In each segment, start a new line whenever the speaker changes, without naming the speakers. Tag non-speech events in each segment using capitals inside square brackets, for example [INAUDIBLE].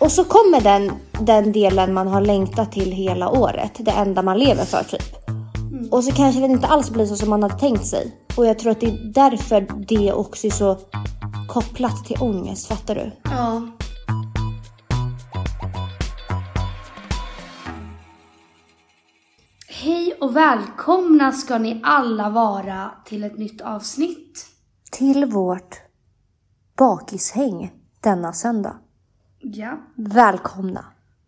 Och så kommer den, den delen man har längtat till hela året. Det enda man lever för typ. Och så kanske den inte alls blir så som man hade tänkt sig. Och jag tror att det är därför det också är så kopplat till ångest. Fattar du?
Ja. Hej och välkomna ska ni alla vara till ett nytt avsnitt.
Till vårt bakishäng denna söndag.
Ja,
Välkomna!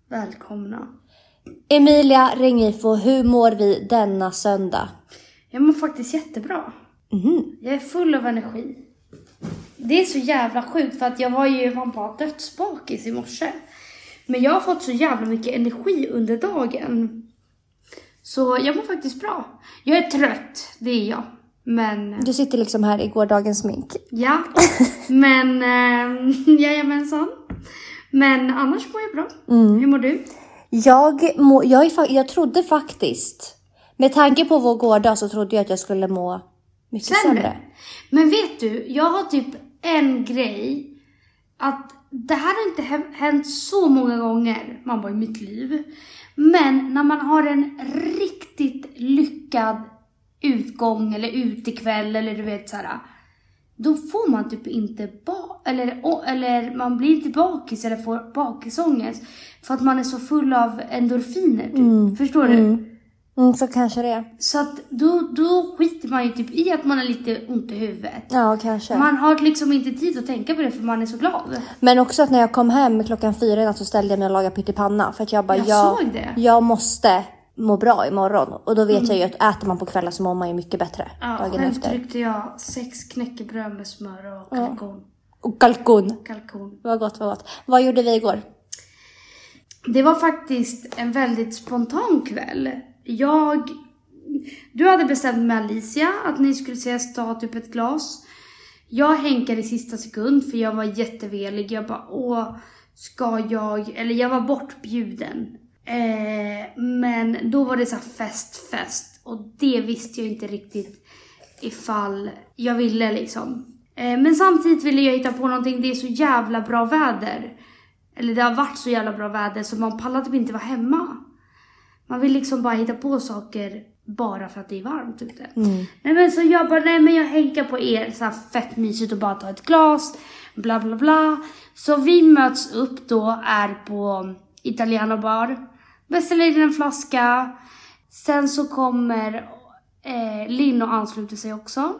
välkomna.
Emilia Rengifo, hur mår vi denna söndag?
Jag mår faktiskt jättebra. Jag är full av energi. Det är så jävla sjukt för att jag var ju man bara dödsbakis i morse. Men jag har fått så jävla mycket energi under dagen. Så jag mår faktiskt bra. Jag är trött, det är jag. Men
Du sitter liksom här i gårdagens smink.
ja, men äh, [LAUGHS] jajamensan. Men annars mår jag bra. Hur mår du?
Jag, må, jag, är, jag trodde faktiskt, med tanke på vår gårdag så trodde jag att jag skulle må mycket sämre.
Sämre. Men vet du, jag har typ en grej. Att det här har inte hä- hänt så många gånger, man bara i mitt liv. Men när man har en riktigt lyckad utgång eller utekväll eller du vet såhär. Då får man typ inte ba- eller, eller man blir inte bakis eller får bakisångest. För att man är så full av endorfiner typ. Förstår du?
Mm, så kanske det är.
Så att då, då skiter man ju typ i att man har lite ont i huvudet.
Ja, kanske.
Man har liksom inte tid att tänka på det för man är så glad.
Men också att när jag kom hem klockan fyra i natt så ställde jag mig och lagade pyttipanna. För att jag bara,
Jag
jag,
såg det.
jag måste må bra imorgon. Och då vet jag ju att äter man på kvällen så mår man ju mycket bättre
Ja,
dagen
själv
efter.
tryckte jag sex knäckebröd med smör och kalkon.
Och kalkon.
kalkon.
Vad gott, vad gott. Vad gjorde vi igår?
Det var faktiskt en väldigt spontan kväll. Jag... Du hade bestämt med Alicia att ni skulle ses ta typ ett glas. Jag hänkade i sista sekund för jag var jättevelig. Jag bara åh, ska jag... Eller jag var bortbjuden. Eh, men då var det så fest, fest. Och det visste jag inte riktigt ifall jag ville liksom. Eh, men samtidigt ville jag hitta på någonting. Det är så jävla bra väder. Eller det har varit så jävla bra väder så man pallar typ inte vara hemma. Man vill liksom bara hitta på saker bara för att det är varmt ute. Nej men så jag bara, nej men jag hänkar på er, så här fett mysigt och bara ta ett glas, bla bla bla. Så vi möts upp då, är på Italiano bar, beställer in en flaska. Sen så kommer eh, Linn och ansluter sig också.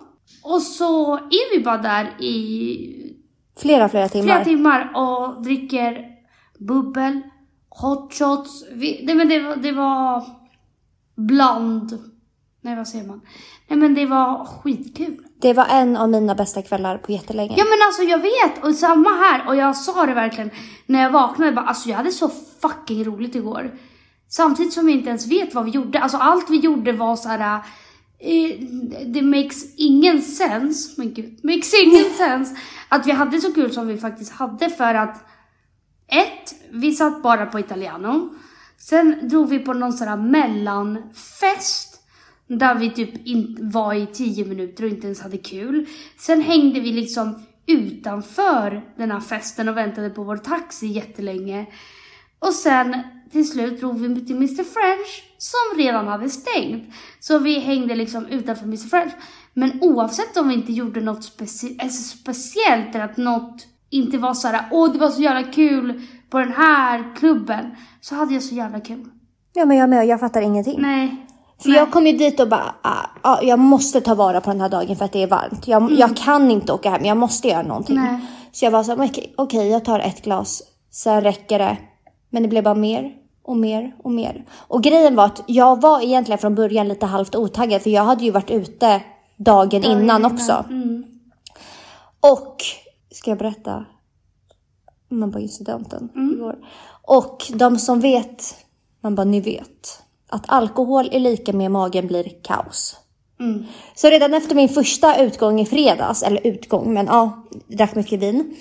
Och så är vi bara där i
Flera, flera timmar.
flera timmar och dricker bubbel, hot shots. Vi, nej men det, var- det var bland... Nej vad säger man? Nej men det var skitkul.
Det var en av mina bästa kvällar på jättelänge.
Ja men alltså jag vet och samma här och jag sa det verkligen när jag vaknade bara alltså jag hade så fucking roligt igår. Samtidigt som vi inte ens vet vad vi gjorde. Alltså allt vi gjorde var så här. Eh, det makes ingen sense, men gud, makes ingen [LAUGHS] sense att vi hade så kul som vi faktiskt hade för att ett, vi satt bara på Italiano. Sen drog vi på någon sån här mellanfest. Där vi typ inte var i tio minuter och inte ens hade kul. Sen hängde vi liksom utanför den här festen och väntade på vår taxi jättelänge. Och sen till slut drog vi till Mr French som redan hade stängt. Så vi hängde liksom utanför Mr French. Men oavsett om vi inte gjorde något speci- alltså speciellt eller att något inte var så här, åh det var så jävla kul på den här klubben. Så hade jag så jävla kul.
Ja men jag med, jag fattar ingenting.
Nej.
För jag kom ju dit och bara, ah, ah, jag måste ta vara på den här dagen för att det är varmt. Jag, jag kan inte åka hem, jag måste göra någonting.
Mm. Nej.
Så jag var så okej, okej, jag tar ett glas, sen räcker det. Men det blev bara mer och mer och mer. Och grejen var att jag var egentligen från början lite halvt otaggad för jag hade ju varit ute dagen innan också.
Mm.
Och, ska jag berätta? Man bara incidenten
Mm.
igår. Och de som vet, man bara ni vet. Att alkohol är lika med magen blir kaos.
Mm.
Så redan efter min första utgång i fredags, eller utgång, men ja, drack mycket vin.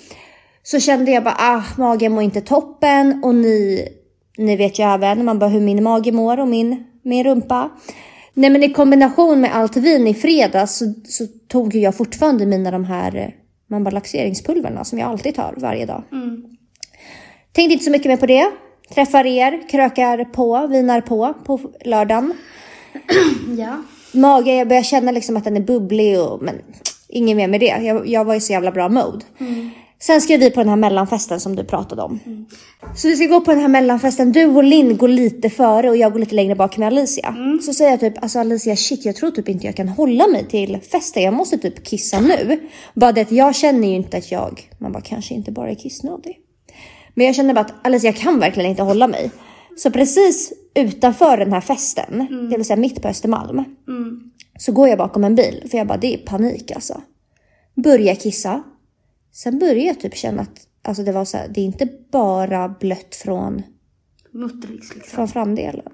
Så kände jag bara, ah, magen mår inte toppen och ni, ni vet ju även man bara hur min mage mår och min, min rumpa. Nej men i kombination med allt vin i fredags så, så tog jag fortfarande mina de här eh, man bara laxeringspulverna som jag alltid tar varje dag. Tänkte inte så mycket mer på det. Träffar er, krökar på, vinar på på lördagen. [CLEARS THROAT]
Ja.
Mage, jag börjar känna liksom att den är bubblig och men inget mer med det. Jag, jag var i så jävla bra mode. Sen ska vi på den här mellanfesten som du pratade om. Så vi ska gå på den här mellanfesten. Du och Linn går lite före och jag går lite längre bak med Alicia. Så säger jag typ, alltså Alicia shit jag tror typ inte jag kan hålla mig till festen. Jag måste typ kissa nu. Bara det att jag känner ju inte att jag, man bara kanske inte bara är kissnödig. Men jag känner bara att Alicia jag kan verkligen inte hålla mig. Så precis utanför den här festen, det vill säga mitt på Östermalm. Så går jag bakom en bil för jag bara det är panik alltså. Börjar kissa. Sen börjar jag typ känna att alltså det var så här, det är inte bara blött från,
Muttrix liksom.
från framdelen.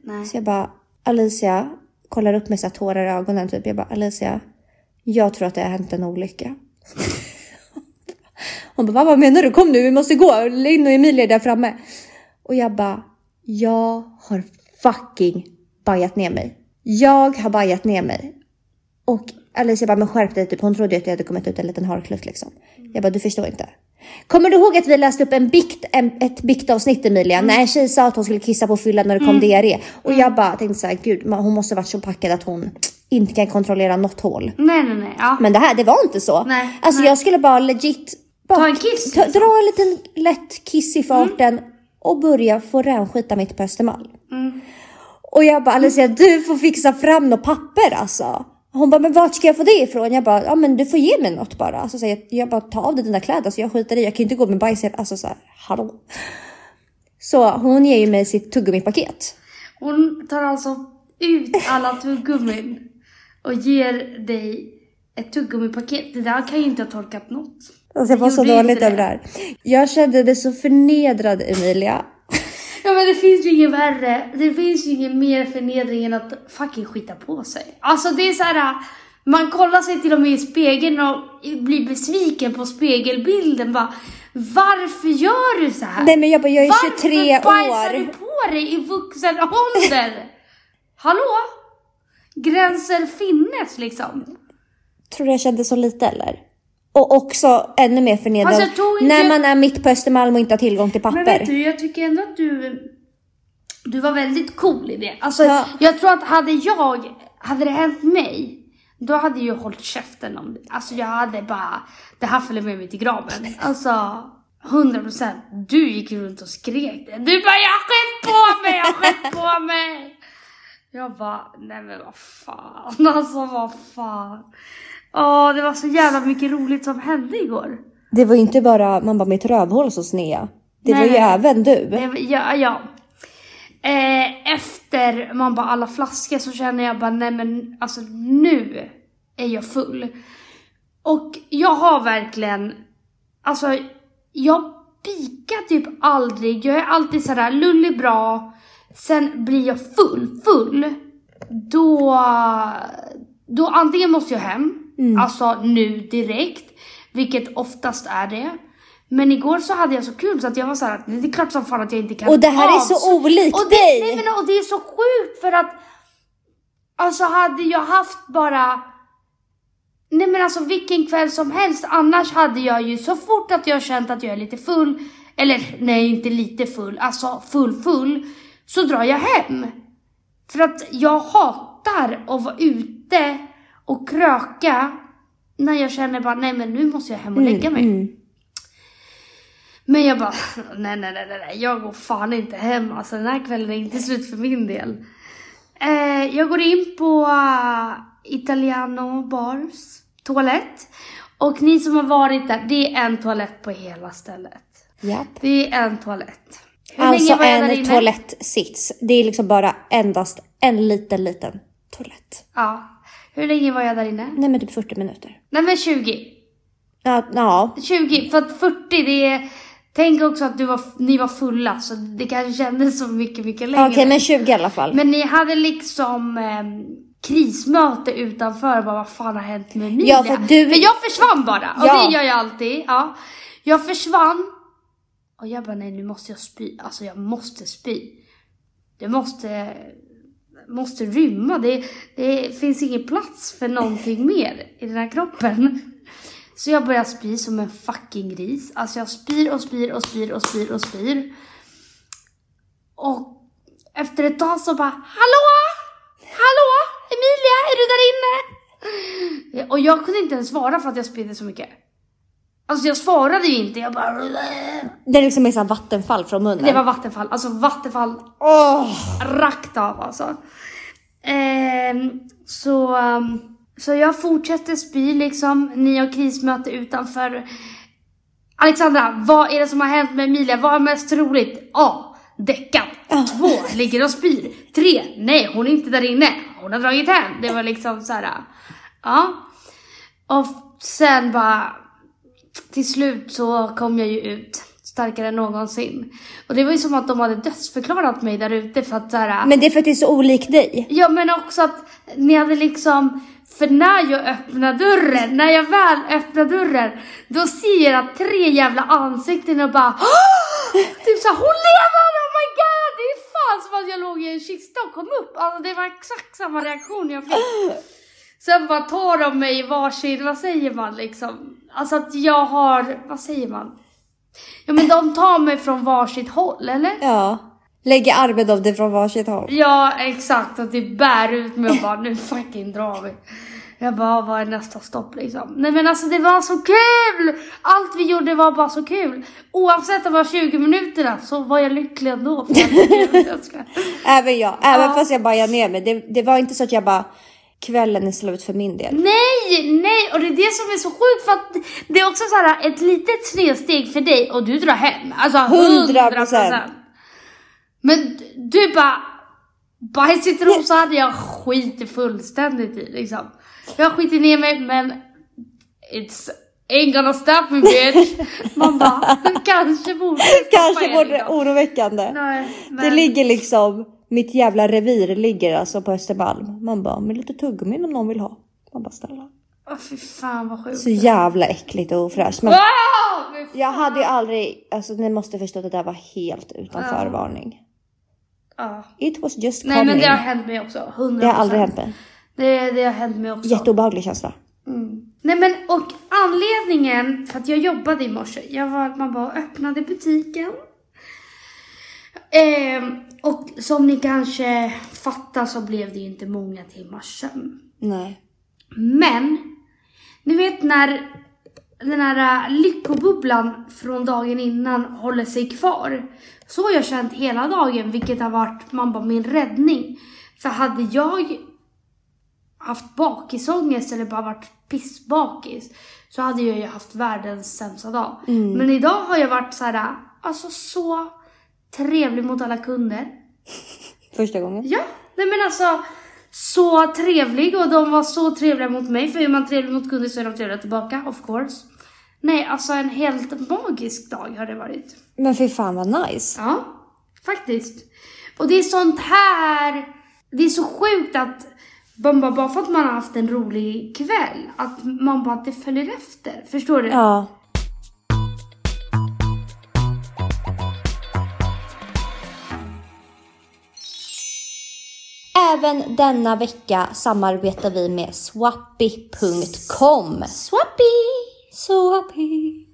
Nej.
Så jag bara Alicia kollar upp med så här tårar i ögonen typ. Jag bara Alicia, jag tror att det har hänt en olycka. [LAUGHS] Hon bara vad menar du? Kom nu vi måste gå. Linn och Emilia är där framme. Och jag bara jag har fucking bajat ner mig. Jag har bajat ner mig. Och Alicia bara, men skärp dig typ. Hon trodde att jag hade kommit ut en liten harkluft liksom. Jag bara, du förstår inte. Kommer du ihåg att vi läste upp en bikt, en, ett biktavsnitt Emilia? När en tjej sa att hon skulle kissa på fyllan när det kom diarré. Och jag bara tänkte så här, gud hon måste varit så packad att hon inte kan kontrollera något hål.
Nej, nej, nej. Ja.
Men det här, det var inte så.
Nej,
alltså
nej.
jag skulle bara legit bara
Ta en kiss,
ta,
liksom.
dra en liten lätt kiss i farten och börja få rännskita mitt på Östermalm. Och jag bara Alicia du får fixa fram något papper alltså. Hon bara men vart ska jag få det ifrån? Jag bara ja men du får ge mig något bara. Alltså, så jag, jag bara ta av dig dina kläder så jag skiter i. Jag kan ju inte gå med bajs i- alltså så här, hallå. Så hon ger ju mig sitt tuggummipaket.
Hon tar alltså ut alla tuggummin och ger dig ett tuggummipaket. Det där kan ju inte ha torkat något.
Alltså jag var så dåligt över det här. Jag kände mig så förnedrad Emilia.
Men det finns ju inget värre. Det finns ju ingen mer förnedring än att fucking skita på sig. Alltså det är så här. Man kollar sig till och med i spegeln och blir besviken på spegelbilden. Bara, varför gör du så här?
Nej men jag bara jag är
Varför
23
bajsar du
år.
på dig i vuxen ålder? [LAUGHS] Hallå? Gränser finnes liksom.
Tror du jag kände så lite eller? Och också ännu mer
jag tog inte-
när man är mitt på Östermalm och inte har tillgång till papper.
Men vet du, jag tycker ändå att du, du var väldigt cool i det. Alltså,
Ja.
jag tror att hade jag, hade det hänt mig, då hade jag hållit käften om det. Alltså jag hade bara, det här följer med mig till graven. Alltså, 100 procent. Du gick runt och skrek det. Du bara, jag har skett på mig, jag har skett på mig. Jag bara, nej men vad fan, [LAUGHS] alltså vad fan. Åh, det var så jävla mycket roligt som hände igår.
Det var ju inte bara man bara mitt rövhål så snea. Det
Nej,
var ju även du.
Det var- Ja, ja. Eh, efter man bara alla flaskor så känner jag bara nej men alltså nu är jag full. Och jag har verkligen, alltså jag pikar typ aldrig. Jag är alltid sådär lullig bra. Sen blir jag full, full. Då, då antingen måste jag hem, alltså nu direkt. Vilket oftast är det. Men igår så hade jag så kul så att jag var såhär, det är klart som fan att jag inte kan
Och det här är så olikt
och det,
dig.
Nej, men, och det är så sjukt för att Alltså hade jag haft bara Nej men alltså vilken kväll som helst annars hade jag ju så fort att jag känt att jag är lite full Eller nej inte lite full, alltså full full Så drar jag hem För att jag hatar att vara ute och kröka När jag känner bara nej men nu måste jag hem och lägga mig
Mm.
men jag bara, [LAUGHS] nej, nej, nej, nej, jag går fan inte hem. Alltså den här kvällen är inte slut för min del. Eh, jag går in på uh, Italiano Bars toalett. Och ni som har varit där, det är en toalett på hela stället.
Japp.
Det är en toalett. Hur
Alltså en toalettsits. Det är liksom bara endast en liten, liten toalett.
Ja. Hur länge var jag där inne?
Nej men typ 40 minuter.
Nej men 20.
Ja, ja.
20, för att 40 det är... Tänk också att du var, ni var fulla så det kanske kändes så mycket, mycket längre.
Okej men 20 i alla fall.
Men ni hade liksom ehm, krismöte utanför. Bara, vad fan har hänt med Emilia?
Ja, för du-
jag försvann bara. Och
Ja.
det gör jag alltid. Ja. Jag försvann. Och jag bara, nej nu måste jag spy. Alltså jag måste spy. Det måste, måste rymma. Det, det finns ingen plats för någonting mer i den här kroppen. Så jag börjar spy som en fucking gris. Alltså jag spyr och spyr och spyr och spyr och spyr. Och efter ett tag så bara Hallå! Hallå! Emilia, är du där inne? Och jag kunde inte ens svara för att jag spydde så mycket. Alltså jag svarade ju inte, jag bara...
Det är liksom ett vattenfall från munnen.
Det var vattenfall, alltså vattenfall
Åh!
rakt av alltså. Ehm, så, um, så jag fortsätter spy liksom. Ni har krismöte utanför. Alexandra, vad är det som har hänt med Emilia? Vad är mest roligt? A. Däckat. Två. Ligger och spyr. Tre. Nej, hon är inte där inne. Hon har dragit hem. Det var liksom så här. Ja. Och sen bara till slut så kom jag ju ut starkare än någonsin. Och det var ju som att de hade dödsförklarat mig där ute för att så här,
Men det är för att det är så olikt dig.
Ja men också att ni hade liksom, för när jag öppnar dörren, när jag väl öppnar dörren, då ser jag att tre jävla ansikten och bara! [GASPS] Typ såhär, hon lever! Oh my god! Det är fan som att jag låg i en kista och kom upp. Alltså det var exakt samma reaktion jag fick. Sen bara tar de mig i varsin, vad säger man liksom? Alltså att jag har, vad säger man? Ja men de tar mig från varsitt håll, eller?
Ja. Lägger armen av dig från varsitt håll.
Ja, exakt. Att det bär ut mig och bara nu fucking drar vi. Jag bara, vad är nästa stopp liksom? Nej men alltså det var så kul! Allt vi gjorde var bara så kul. Oavsett om det var 20 minuterna så var jag lycklig ändå. För att. Jag [LAUGHS]
Även jag. Även
Ja.
fast jag bajade ner mig. Det, det var inte så att jag bara, kvällen är slut för min del.
Nej, nej! Och det är det som är så sjukt för att det är också så här ett litet snedsteg för dig och du drar hem. Alltså 100
100%.
Men du bara, bajs i hade jag skitit fullständigt i liksom. Jag skiter ner mig men it's ain't gonna stop me bitch. [LAUGHS] Man bara, kanske borde
Kanske
er,
vore
liksom.
oroväckande.
Nej,
Det
men-
ligger liksom, mitt jävla revir ligger alltså på Östermalm. Man bara, med lite tuggummi om någon vill ha. Man bara ställa.
Åh fy fan vad sjukt.
Så jävla äckligt och ofräscht. Men
fan.
jag hade ju aldrig, alltså ni måste förstå att det där var helt utan
Ja.
förvarning.
Ja.
It was just
Nej
coming.
men det har hänt mig också, 100%.
Det har aldrig hänt mig.
Det, det har hänt mig också.
Jätteobehaglig känsla.
Mm. Nej men och anledningen för att jag jobbade i morse, jag var, man bara öppnade butiken. Ehm, och som ni kanske fattar så blev det ju inte många timmars sömn.
Nej.
Men, ni vet när den här äh, lyckobubblan från dagen innan håller sig kvar. Så har jag känt hela dagen, vilket har varit man bara, min räddning. För hade jag haft bakisångest eller bara varit pissbakis så hade jag ju haft världens sämsta dag. Men idag har jag varit så här, alltså så trevlig mot alla kunder.
Första gången.
Ja, nej men alltså så trevlig och de var så trevliga mot mig. För är man trevlig mot kunder så är de trevliga tillbaka, of course. Nej, alltså en helt magisk dag har det varit.
Men fy fan vad nice.
Ja, faktiskt. Och det är sånt här, det är så sjukt att man bara, bara för att man har haft en rolig kväll, att man bara, att det följer efter. Förstår du?
Ja. Även denna vecka samarbetar vi med swappy.com.
Swappy!
Swappy.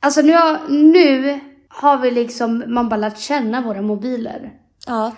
Alltså nu, har- nu har vi liksom, man bara lärt känna våra mobiler.
Ja.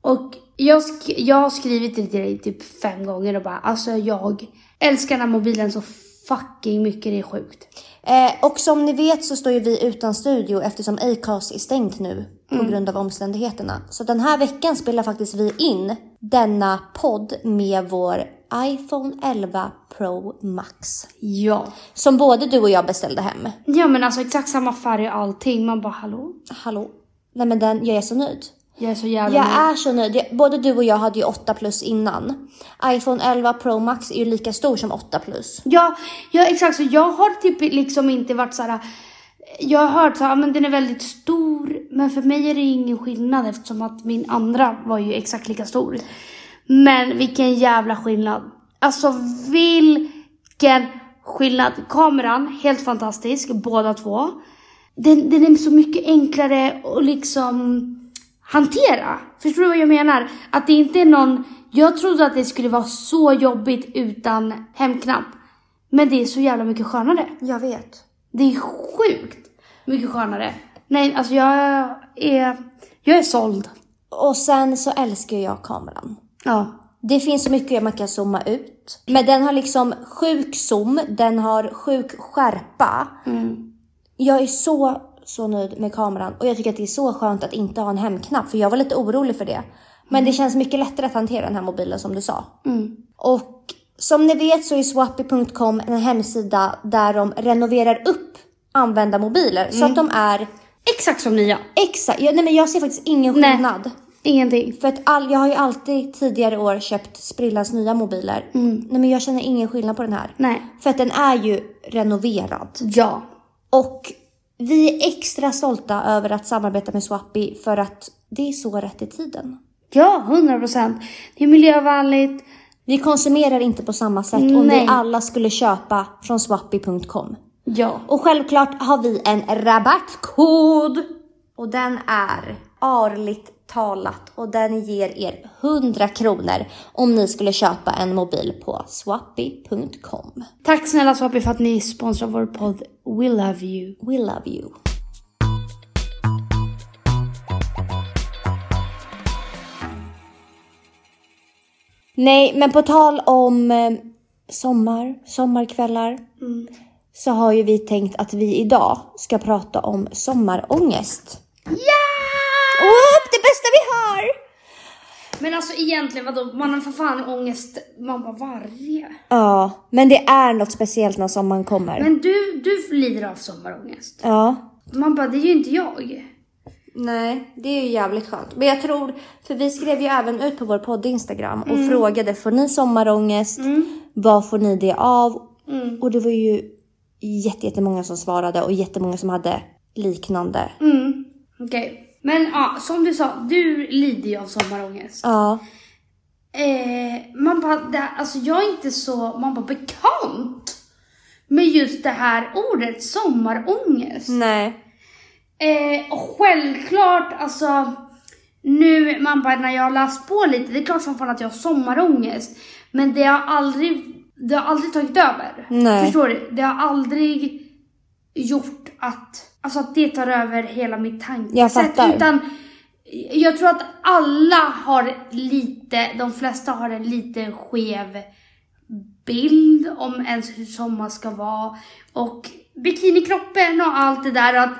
Och jag, sk- jag har skrivit det till dig typ fem gånger och bara alltså jag älskar den här mobilen så fucking mycket, det är sjukt.
Eh, och som ni vet så står ju vi utan studio eftersom Acast är stängt nu på grund av omständigheterna. Så den här veckan spelar faktiskt vi in denna podd med vår iPhone 11 Pro Max.
Ja.
Som både du och jag beställde hem.
Ja men alltså exakt samma färg och allting. Man bara hallå?
Hallå? Nej men den, jag är så nöjd.
Jag är så jävla
Jag
nöjd.
är så nöjd. Både du och jag hade ju 8 plus innan. iPhone 11 Pro Max är ju lika stor som 8 plus.
Ja, ja exakt så jag har typ liksom inte varit så här. Jag har hört så här, men den är väldigt stor. Men för mig är det ingen skillnad eftersom att min andra var ju exakt lika stor. Men vilken jävla skillnad. Alltså vilken skillnad. Kameran, helt fantastisk, båda två. Den, den är så mycket enklare att liksom hantera. Förstår du vad jag menar? Att det inte är någon... Jag trodde att det skulle vara så jobbigt utan hemknapp. Men det är så jävla mycket skönare.
Jag vet.
Det är sjukt mycket skönare. Nej, alltså jag är, jag är såld.
Och sen så älskar jag kameran.
Ja.
Det finns så mycket man kan zooma ut. Men den har liksom sjuk zoom, den har sjuk skärpa. Jag är så, så nöjd med kameran och jag tycker att det är så skönt att inte ha en hemknapp för jag var lite orolig för det. Men det känns mycket lättare att hantera den här mobilen som du sa. Och som ni vet så är swappy.com en hemsida där de renoverar upp använda mobiler så att de är
Exakt som nya.
exakt. Jag, nej men jag ser faktiskt ingen
Nej.
skillnad.
Ingenting.
För att all, jag har ju alltid tidigare år köpt sprillans nya mobiler. Nej men jag känner ingen skillnad på den här.
Nej.
För att den är ju renoverad.
Ja.
Och vi är extra stolta över att samarbeta med Swappy för att det är så rätt i tiden.
Ja, 100 procent. Det är miljövänligt.
Vi konsumerar inte på samma sätt om vi
Nej.
alla skulle köpa från swappy.com.
Ja.
Och självklart har vi en rabattkod. Och den är arligt talat och den ger er 100 kronor om ni skulle köpa en mobil på swappy.com.
Tack snälla Swappy för att ni sponsrar vår podd We Love You.
We love you. Nej, men på tal om eh, sommar, sommarkvällar. Så har ju vi tänkt att vi idag ska prata om sommarångest.
Ja!
Whoop, det bästa vi har!
Men alltså egentligen vadå, man har för fan ångest man bara varje.
Ja, men det är något speciellt när sommaren kommer.
Men du, du lider av sommarångest.
Ja.
Man bara, det är ju inte jag.
Nej, det är ju jävligt skönt. Men jag tror, för vi skrev ju även ut på vår podd Instagram och frågade, får ni sommarångest? Vad får ni det av? Och det var ju jätte, jättemånga som svarade och jättemånga som hade liknande.
Mm. Okej. Men ja, som du sa, du lider ju av sommarångest.
Ja.
Eh, man bara, det, alltså jag är inte så, man bara bekant med just det här ordet sommarångest.
Nej.
Eh, och självklart, alltså nu, man bara när jag har läst på lite, det är klart som fan att jag har sommarångest. Men det har aldrig, det har aldrig tagit över.
Nej.
Förstår du? Det har aldrig gjort att, alltså att det tar över hela mitt tankesätt.
Jag.
Utan jag tror att alla har lite, de flesta har en lite skev bild om ens hur sommar ska vara. Och bikinikroppen och allt det där. Att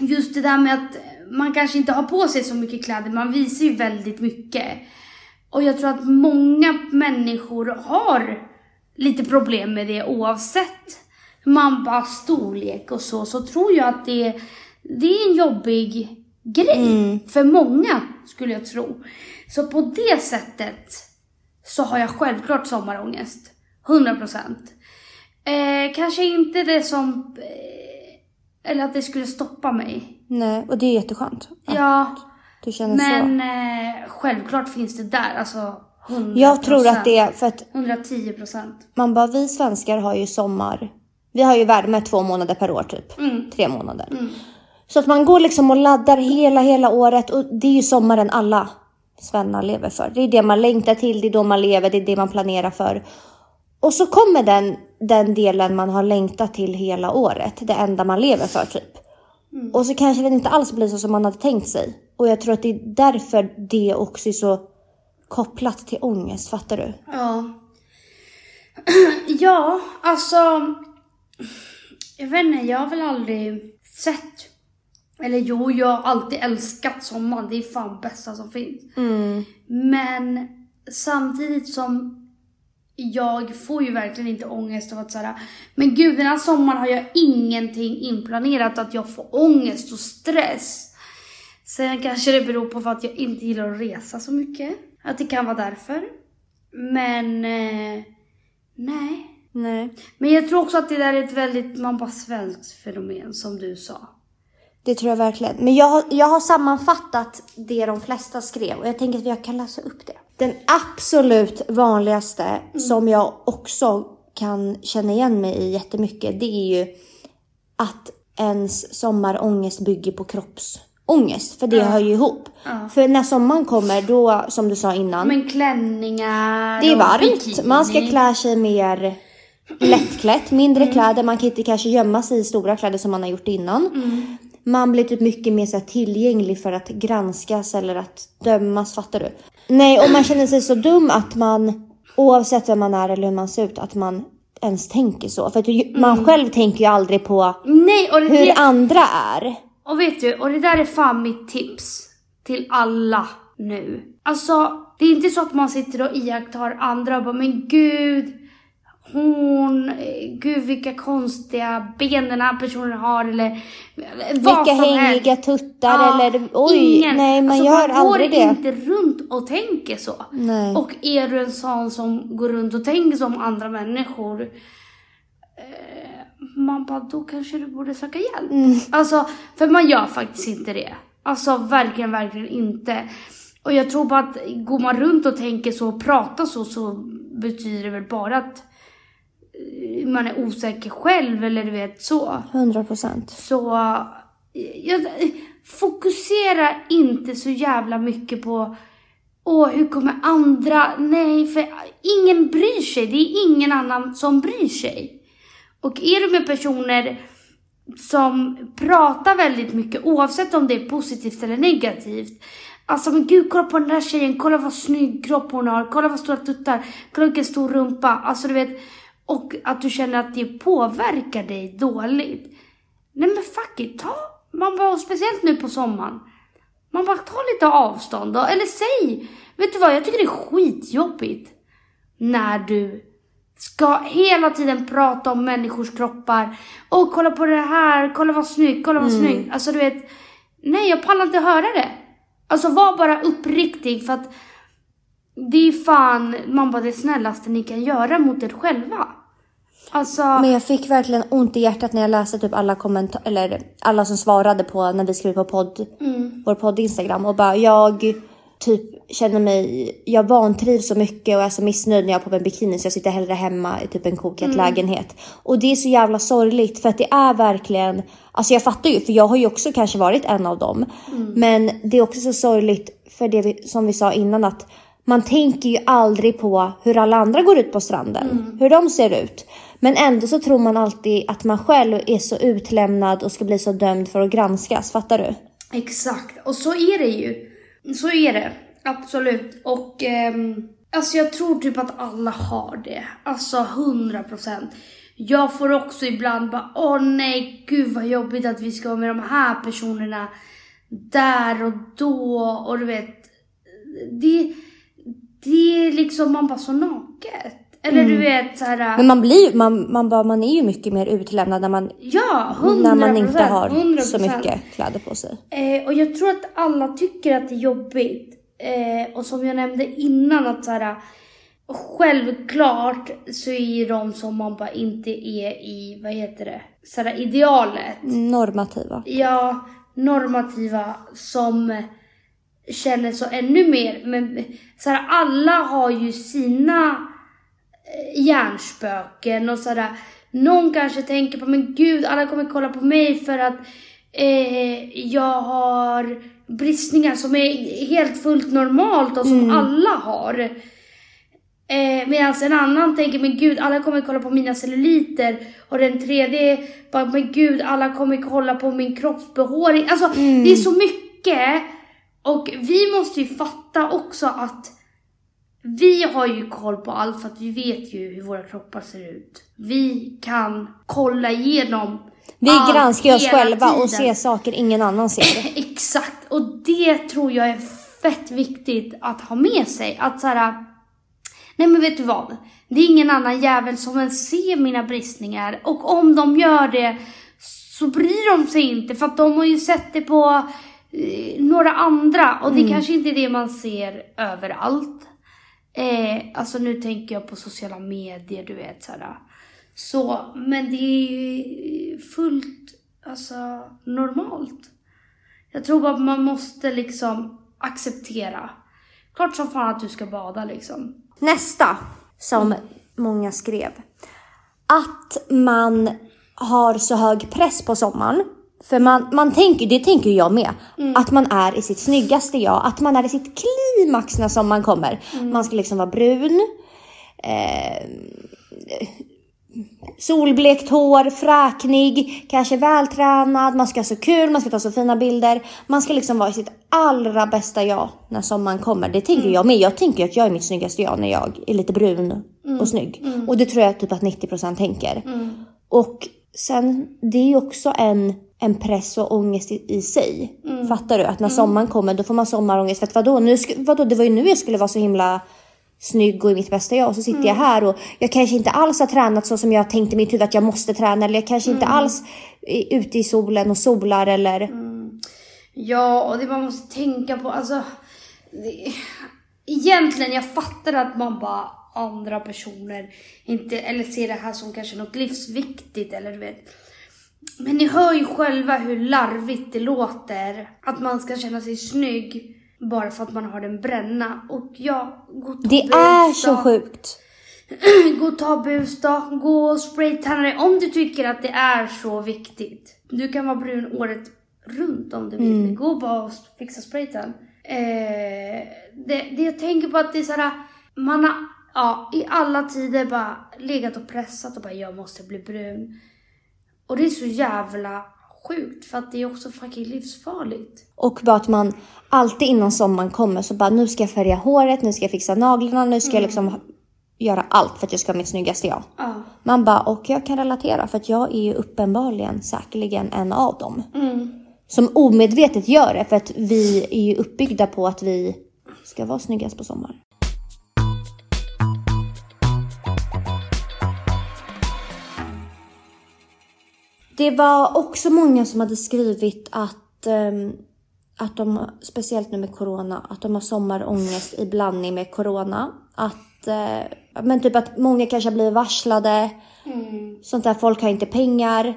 just det där med att man kanske inte har på sig så mycket kläder, man visar ju väldigt mycket. Och jag tror att många människor har lite problem med det oavsett man bara storlek och så, så tror jag att det, det är en jobbig grej för många skulle jag tro. Så på det sättet så har jag självklart sommarångest. 100%. Eh, kanske inte det som, eh, eller att det skulle stoppa mig.
Nej, och det är jätteskönt.
Ja,
Du känner
men
så.
eh, självklart finns det där, alltså 100%.
Jag tror att det är för att
110 procent.
man bara, vi svenskar har ju sommar. Vi har ju värme två månader per år typ.
Mm.
Tre månader. Så att man går liksom och laddar hela, hela året och det är ju sommaren alla svennar lever för. Det är det man längtar till, det är då man lever, det är det man planerar för. Och så kommer den, den delen man har längtat till hela året, det enda man lever för typ. Och så kanske det inte alls blir så som man hade tänkt sig. Och jag tror att det är därför det också är så kopplat till ångest, fattar du?
Ja. [CLEARS THROAT] ja, alltså. Jag vet inte, jag har väl aldrig sett. Eller jo, jag har alltid älskat sommaren. Det är fan bästa som finns. Men samtidigt som jag får ju verkligen inte ångest av att såhär, men gud den här sommaren har jag ingenting inplanerat att jag får ångest och stress. Sen kanske det beror på för att jag inte gillar att resa så mycket. Att det kan vara därför. Men eh, nej.
Nej.
Men jag tror också att det där är ett väldigt, man bara svenskt fenomen som du sa.
Det tror jag verkligen. Men jag har, jag har sammanfattat det de flesta skrev och jag tänker att jag kan läsa upp det. Den absolut vanligaste som jag också kan känna igen mig i jättemycket, det är ju att ens sommarångest bygger på kroppsångest. För det hör ju ihop. För när sommaren kommer, då som du sa innan,
Men klänningar
det är varmt. Man ska klä sig mer lättklätt, mindre kläder. Man kan inte kanske gömma sig i stora kläder som man har gjort innan. Man blir typ mycket mer så tillgänglig för att granskas eller att dömas, fattar du? Nej, och man känner sig så dum att man oavsett vem man är eller hur man ser ut, att man ens tänker så. För att ju- man själv tänker ju aldrig på
Nej, och det,
hur
det,
andra är.
och vet du, och det där är fan mitt tips till alla nu. Alltså, det är inte så att man sitter och iakttar andra och bara, men gud, eh, gud vilka konstiga ben den här personen har eller vad
Vilka
som
hängiga
helst.
tuttar
Ja,
eller oj,
ingen.
nej man
alltså,
gör
man går
aldrig det.
inte runt och tänker så.
Nej.
Och är du en sån som går runt och tänker som andra människor, eh, man bara, då kanske du borde söka hjälp.
Mm.
Alltså, för man gör faktiskt inte det. Alltså verkligen, verkligen inte. Och jag tror bara att går man runt och tänker så och pratar så, så betyder det väl bara att man är osäker själv eller du vet så.
100 procent.
Så jag, fokusera inte så jävla mycket på Åh, hur kommer andra? Nej, för ingen bryr sig. Det är ingen annan som bryr sig. Och är du med personer som pratar väldigt mycket, oavsett om det är positivt eller negativt. Alltså men gud, kolla på den där tjejen, kolla vad snygg kropp hon har, kolla vad stora tuttar, kolla vilken stor rumpa. Alltså du vet, och att du känner att det påverkar dig dåligt. Nej men fuck it, ta, man bara, speciellt nu på sommaren. Man bara ta lite avstånd då, eller säg, vet du vad, jag tycker det är skitjobbigt när du ska hela tiden prata om människors kroppar. Och kolla på det här, kolla vad snyggt, kolla vad snyggt. Alltså du vet, nej jag pallar inte höra det. Alltså var bara uppriktig för att det är fan, man bara det snällaste ni kan göra mot er själva. Alltså,
Men jag fick verkligen ont i hjärtat när jag läste typ alla kommentarer, eller alla som svarade på när vi skrev på podd, vår podd Instagram och bara jag typ känner mig, jag vantrivs så mycket och är så missnöjd när jag har på mig bikini så jag sitter hellre hemma i typ en kokhet lägenhet. Och det är så jävla sorgligt för att det är verkligen, alltså jag fattar ju för jag har ju också kanske varit en av dem. Men det är också så sorgligt för det vi, som vi sa innan att man tänker ju aldrig på hur alla andra går ut på stranden, hur de ser ut. Men ändå så tror man alltid att man själv är så utlämnad och ska bli så dömd för att granskas, fattar du?
Exakt, och så är det ju. Så är det, absolut. Och ehm, alltså jag tror typ att alla har det. Alltså 100 procent. Jag får också ibland bara, åh nej, gud vad jobbigt att vi ska vara med de här personerna där och då. Och du vet, det, det är liksom, man bara så naket. Eller du vet så här.
Men man blir ju- man, man, bara, man är ju mycket mer utlämnad när man,
ja, 100
när man inte har
100%.
så mycket kläder på sig.
Eh, och jag tror att alla tycker att det är jobbigt. Eh, och som jag nämnde innan att så här, självklart så är de som man bara inte är i, vad heter det, så här, idealet.
Normativa.
Ja, normativa som känner så ännu mer. Men så här, alla har ju sina eh, hjärnspöken och sådär. Någon kanske tänker på, men gud, alla kommer kolla på mig för att eh, jag har bristningar som är helt fullt normalt och som alla har. Eh, Medan en annan tänker, men gud, alla kommer kolla på mina celluliter. Och den tredje bara, men gud, alla kommer kolla på min kroppsbehåring. Alltså, det är så mycket. Och vi måste ju fatta också att vi har ju koll på allt för att vi vet ju hur våra kroppar ser ut. Vi kan kolla igenom
Vi
allt
granskar oss själva och
tiden.
ser saker ingen annan ser. [LAUGHS]
Exakt, och det tror jag är fett viktigt att ha med sig. Att så här, nej men vet du vad? Det är ingen annan jävel som ens ser mina bristningar. Och om de gör det så bryr de sig inte för att de har ju sett det på några andra. Och det kanske inte är det man ser överallt. Eh, alltså nu tänker jag på sociala medier, du vet såhär. Så, men det är ju fullt, alltså normalt. Jag tror bara att man måste liksom acceptera. Klart som fan att du ska bada liksom.
Nästa som många skrev. Att man har så hög press på sommaren. För man, man tänker, det tänker jag med, att man är i sitt snyggaste jag. Att man är i sitt klimax när sommaren kommer. Man ska liksom vara brun. Eh, solblekt hår, fräknig, kanske vältränad, man ska ha så kul, man ska ta så fina bilder. Man ska liksom vara i sitt allra bästa jag när sommaren kommer. Det tänker jag med. Jag tänker att jag är mitt snyggaste jag när jag är lite brun och snygg. Och det tror jag typ att 90% tänker. Och sen, det är ju också en, en press och ångest i, i sig. Fattar du? Att när sommaren kommer då får man sommarångest. För att vadå, nu, vadå, det var ju nu jag skulle vara så himla snygg och i mitt bästa jag och så sitter jag här och jag kanske inte alls har tränat så som jag tänkte i mitt huvud att jag måste träna eller jag kanske inte alls är ute i solen och solar eller
Ja, och det man måste tänka på, alltså. Det, egentligen, jag fattar att man bara andra personer inte, eller ser det här som kanske något livsviktigt eller du vet. Men ni hör ju själva hur larvigt det låter att man ska känna sig snygg bara för att man har en bränna. Och ja, gå och ta
Det är så sjukt. [CLEARS THROAT]
Gå och ta bus då. Gå och spraytanna dig om du tycker att det är så viktigt. Du kan vara brun året runt om du vill. Gå bara och fixa spraytan. Eh, det, det jag tänker på att det är såhär, man har ja, i alla tider bara legat och pressat och bara jag måste bli brun. Och det är så jävla sjukt för att det är också fucking livsfarligt.
Och bara att man alltid innan sommaren kommer så bara nu ska jag färga håret, nu ska jag fixa naglarna, nu ska jag liksom göra allt för att jag ska ha mitt snyggaste jag.
Ja.
Man bara, och jag kan relatera för att jag är ju uppenbarligen säkerligen en av dem. Som omedvetet gör det för att vi är ju uppbyggda på att vi ska vara snyggast på sommaren. Det var också många som hade skrivit att, ehm, att de, speciellt nu med corona, att de har sommarångest i blandning med corona. Att, eh, men typ att många kanske blir varslade. Sånt där, folk har inte pengar.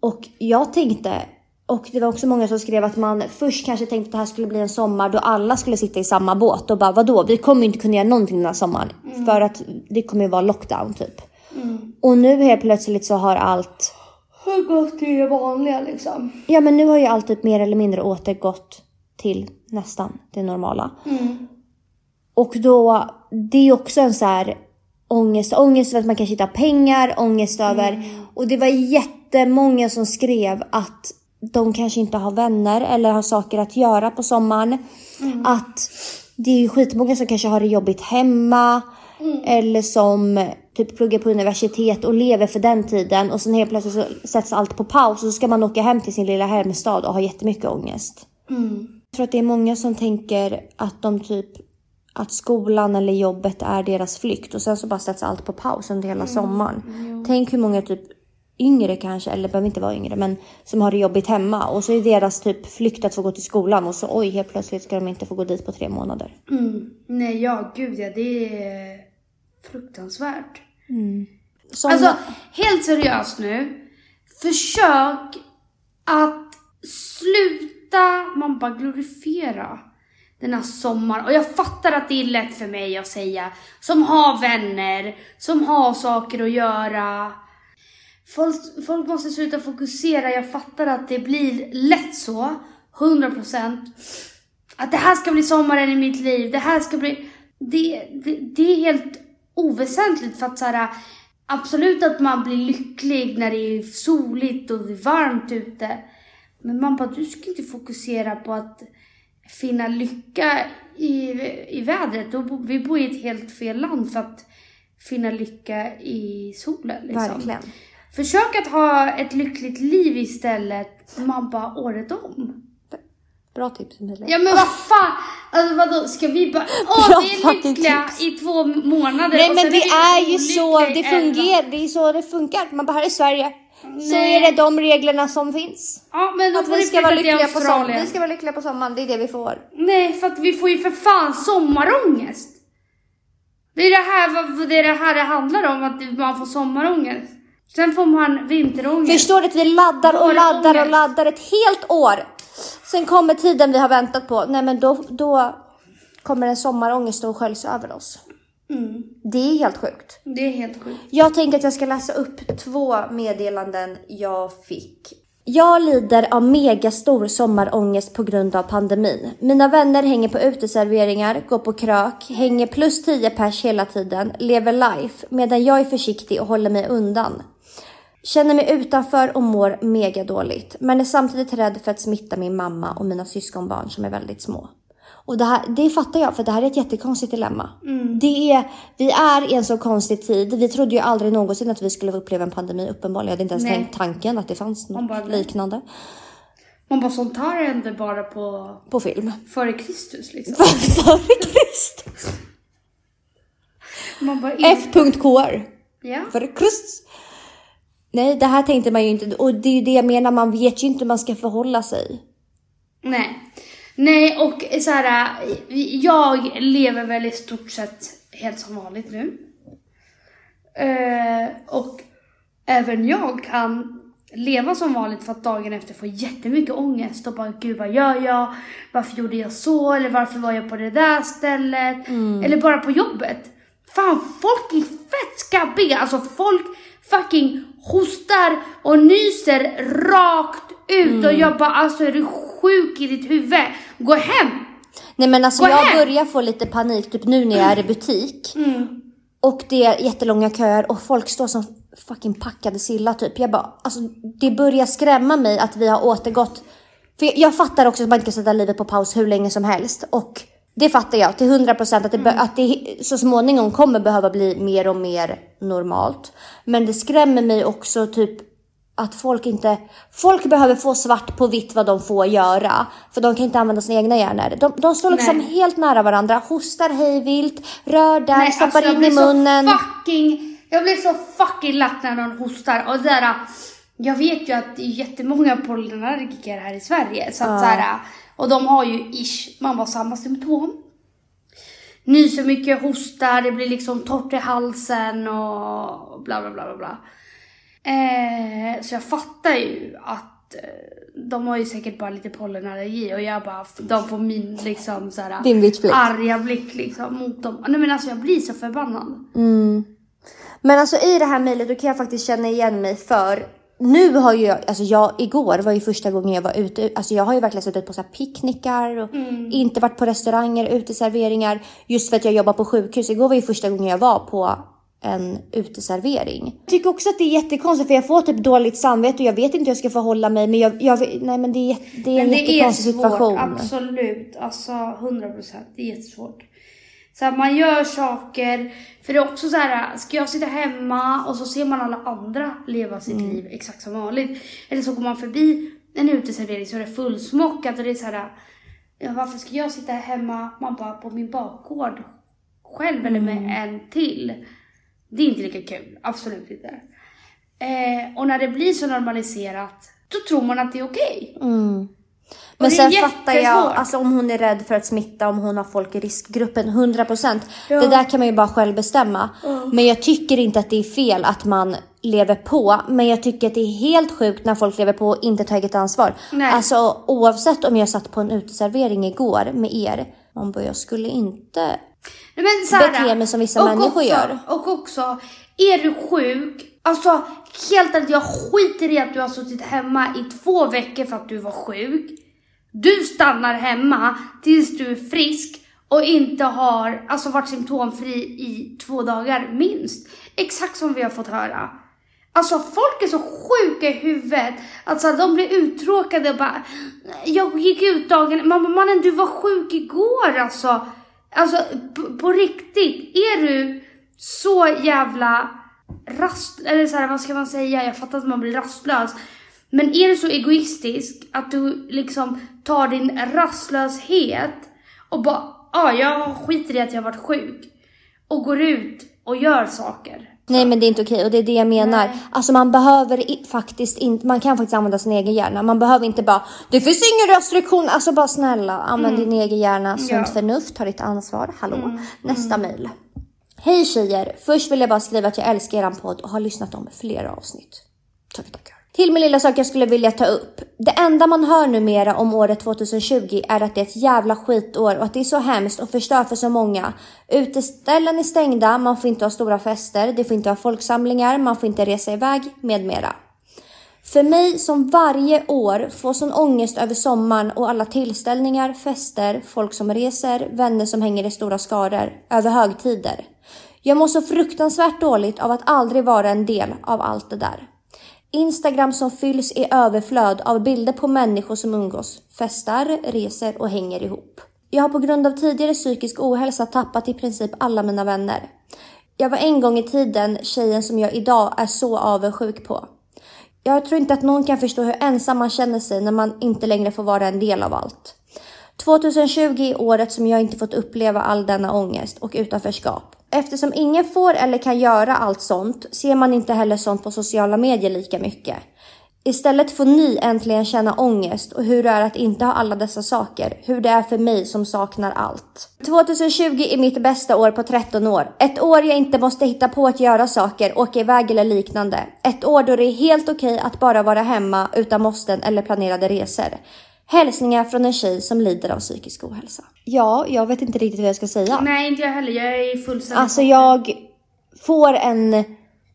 Och jag tänkte, och det var också många som skrev att man först kanske tänkte att det här skulle bli en sommar då alla skulle sitta i samma båt och bara vadå, vi kommer ju inte kunna göra någonting den här sommaren. För att det kommer ju vara lockdown typ. Och nu helt plötsligt så har allt
Har gått till det vanliga liksom.
Ja men nu har ju allt typ mer eller mindre återgått till nästan det normala. Och då, det är ju också en så här ångest, ångest över att man kanske inte har pengar, ångest över, och det var jättemånga som skrev att de kanske inte har vänner eller har saker att göra på sommaren. Att det är ju skitmånga som kanske har det jobbigt hemma. Eller som typ pluggar på universitet och lever för den tiden och sen helt plötsligt så sätts allt på paus och så ska man åka hem till sin lilla hemstad och ha jättemycket ångest. Jag tror att det är många som tänker att de typ att skolan eller jobbet är deras flykt och sen så bara sätts allt på paus under hela sommaren. Tänk hur många typ yngre kanske, eller behöver inte vara yngre, men som har det jobbigt hemma och så är deras typ flykt att få gå till skolan och så oj, helt plötsligt ska de inte få gå dit på tre månader.
Nej, ja gud ja, det är fruktansvärt.
Som,
Alltså, helt seriöst nu. Försök att sluta, man bara glorifiera den här sommaren. Och jag fattar att det är lätt för mig att säga, som har vänner, som har saker att göra. Folk, folk måste sluta fokusera, jag fattar att det blir lätt så, 100%. Att det här ska bli sommaren i mitt liv, det här ska bli... Det, det, det är helt oväsentligt för att så här, absolut att man blir lycklig när det är soligt och det är varmt ute. Men man bara, du ska inte fokusera på att finna lycka i, i vädret. Vi bor i ett helt fel land för att finna lycka i solen. Liksom.
verkligen.
Försök att ha ett lyckligt liv istället. Man bara året om.
Bra tips Emilia.
Ja men vad fan! Alltså vadå, ska vi bara... [LAUGHS] Åh,
Bra
vi är lyckliga
tips.
i två månader
Nej
och
men det
vi
är ju så det fungerar. Det är så det funkar. Man bara här i Sverige så
Nej.
är det de reglerna som finns.
Ja men då
Att vi ska vara lyckliga på sommaren. Vi ska vara lyckliga på sommaren. Det är det vi får.
Nej, för att vi får ju för fan sommarångest. Det är det här, det är det här det handlar om, att man får sommarångest. Sen får man vinterångest.
Förstår du att vi laddar och laddar och laddar ett helt år. Sen kommer tiden vi har väntat på. Nej men då, då kommer en sommarångest och sköljs över oss.
Mm.
Det är helt sjukt.
Det är helt sjukt.
Jag tänkte att jag ska läsa upp två meddelanden jag fick Jag lider av megastor sommarångest på grund av pandemin. Mina vänner hänger på uteserveringar, går på krök, hänger plus 10 pers hela tiden, lever life medan jag är försiktig och håller mig undan. Känner mig utanför och mår mega dåligt, men är samtidigt rädd för att smitta min mamma och mina syskonbarn som är väldigt små. Och det, här, det fattar jag, för det här är ett jättekonstigt dilemma. Det är, vi är i en så konstig tid. Vi trodde ju aldrig någonsin att vi skulle uppleva en pandemi uppenbarligen. Jag hade inte ens
Nej.
tänkt tanken att det fanns
bara,
något
nej.
liknande
Man bara, sånt här hände bara på
på film.
före Kristus liksom. [LAUGHS]
Före Kristus.
Man bara,
F.kr.
Ja.
Före Kristus. Nej, det här tänkte man ju inte. Och det är ju det jag menar, man vet ju inte hur man ska förhålla sig.
Nej. Nej, och så här, jag lever väl i stort sett helt som vanligt nu. Eh, och även jag kan leva som vanligt för att dagen efter få jättemycket ångest och bara gud vad gör jag? Varför gjorde jag så? Eller varför var jag på det där stället? Eller bara på jobbet. Fan, folk är fett skabbiga. Alltså folk fucking hostar och nyser rakt ut och jag bara alltså är du sjuk i ditt huvud? Gå hem!
Nej men alltså
Gå
jag
hem!
börjar få lite panik typ nu när jag är i butik. [CLEARS THROAT]
Mm.
Och det är jättelånga köer och folk står som fucking packade sillar typ. Jag bara, alltså det börjar skrämma mig att vi har återgått. För jag, jag fattar också att man inte kan sätta livet på paus hur länge som helst. Och det fattar jag till 100% att det, be- att det så småningom kommer behöva bli mer och mer normalt. Men det skrämmer mig också typ att folk inte, folk behöver få svart på vitt vad de får göra. För de kan inte använda sina egna hjärnor. De, de står liksom
Nej.
helt nära varandra, hostar hejvilt, rör där,
Nej,
stoppar
alltså,
in i munnen.
Så fucking, jag blir så fucking lack när någon hostar. Och där, jag vet ju att det är jättemånga pollenallergiker här i Sverige. Så att, så här, och de har ju ish, man var samma symptom. Nyser mycket, hostar, det blir liksom torrt i halsen och bla bla bla bla bla. Eh, så jag fattar ju att eh, de har ju säkert bara lite pollenallergi och jag bara, de får min liksom såhär
Din
arga blick liksom mot dem. Nej men alltså jag blir så förbannad.
Men alltså i det här mejlet då kan jag faktiskt känna igen mig för nu har ju jag, alltså jag, igår var ju första gången jag var ute, alltså jag har ju verkligen suttit på så här picknickar och inte varit på restauranger, uteserveringar just för att jag jobbar på sjukhus. Igår var ju första gången jag var på en uteservering. Jag tycker också att det är jättekonstigt för jag får typ dåligt samvete och jag vet inte hur jag ska förhålla mig men jag, jag nej men det är, det är en
Men det är
jättekonstig
svårt,
situation.
absolut. Alltså 100 procent. Det är jättesvårt. Så här, man gör saker, för det är också så här, ska jag sitta hemma och så ser man alla andra leva sitt
Mm.
liv exakt som vanligt. Eller så går man förbi en uteservering så är det fullsmockat och det är så här, ja, varför ska jag sitta hemma, man bara på min bakgård själv eller
Mm.
med en till. Det är inte lika kul, absolut inte. Eh, och när det blir så normaliserat, då tror man att det är okej.
Men
det är
sen fattar jag, alltså om hon är rädd för att smitta, om hon har folk i riskgruppen, 100%. Det där kan man ju bara själv bestämma. Men jag tycker inte att det är fel att man lever på. Men jag tycker att det är helt sjukt när folk lever på och inte tar eget ansvar.
Nej.
Alltså oavsett om jag satt på en uteservering igår med er. Man bara, jag skulle inte...
Men här,
Bete mig som vissa människor
också,
gör.
Och också, är du sjuk, alltså helt ärligt, jag skiter i att du har suttit hemma i två veckor för att du var sjuk. Du stannar hemma tills du är frisk och inte har alltså, varit symptomfri i två dagar minst. Exakt som vi har fått höra. Alltså folk är så sjuka i huvudet. Alltså de blir uttråkade och bara, jag gick ut dagen, mamma mannen du var sjuk igår alltså. Alltså på, på riktigt, är du så jävla rast, eller så här, vad ska man säga, jag fattar att man blir rastlös. Men är du så egoistisk att du liksom tar din rastlöshet och bara, ja ah, jag skiter i att jag varit sjuk. Och går ut och gör saker.
Nej men det är inte okej och det är det jag menar.
Nej.
Alltså man behöver i, faktiskt inte, man kan faktiskt använda sin egen hjärna. Man behöver inte bara, det finns ingen restriktion. Alltså bara snälla, använd din egen hjärna. Sunt
Ja.
förnuft, ta ditt ansvar. Hallå, nästa mejl. Hej tjejer, först vill jag bara skriva att jag älskar eran podd och har lyssnat om flera avsnitt. Tack, tackar. Till min lilla sak jag skulle vilja ta upp. Det enda man hör numera om året 2020 är att det är ett jävla skitår och att det är så hemskt och förstör för så många. Uteställen är stängda, man får inte ha stora fester, det får inte ha folksamlingar, man får inte resa iväg med mera. För mig som varje år får sån ångest över sommaren och alla tillställningar, fester, folk som reser, vänner som hänger i stora skaror, över högtider. Jag mår så fruktansvärt dåligt av att aldrig vara en del av allt det där. Instagram som fylls i överflöd av bilder på människor som umgås, festar, reser och hänger ihop. Jag har på grund av tidigare psykisk ohälsa tappat i princip alla mina vänner. Jag var en gång i tiden tjejen som jag idag är så avundsjuk på. Jag tror inte att någon kan förstå hur ensam man känner sig när man inte längre får vara en del av allt. 2020 är året som jag inte fått uppleva all denna ångest och utanförskap. Eftersom ingen får eller kan göra allt sånt ser man inte heller sånt på sociala medier lika mycket. Istället får ni äntligen känna ångest och hur det är att inte ha alla dessa saker. Hur det är för mig som saknar allt. 2020 är mitt bästa år på 13 år. Ett år jag inte måste hitta på att göra saker, åka iväg eller liknande. Ett år då det är helt okej att bara vara hemma utan måsten eller planerade resor. Hälsningar från en tjej som lider av psykisk ohälsa. Ja, jag vet inte riktigt vad jag ska säga.
Nej, inte jag heller. Jag är fullständigt...
Alltså jag får en...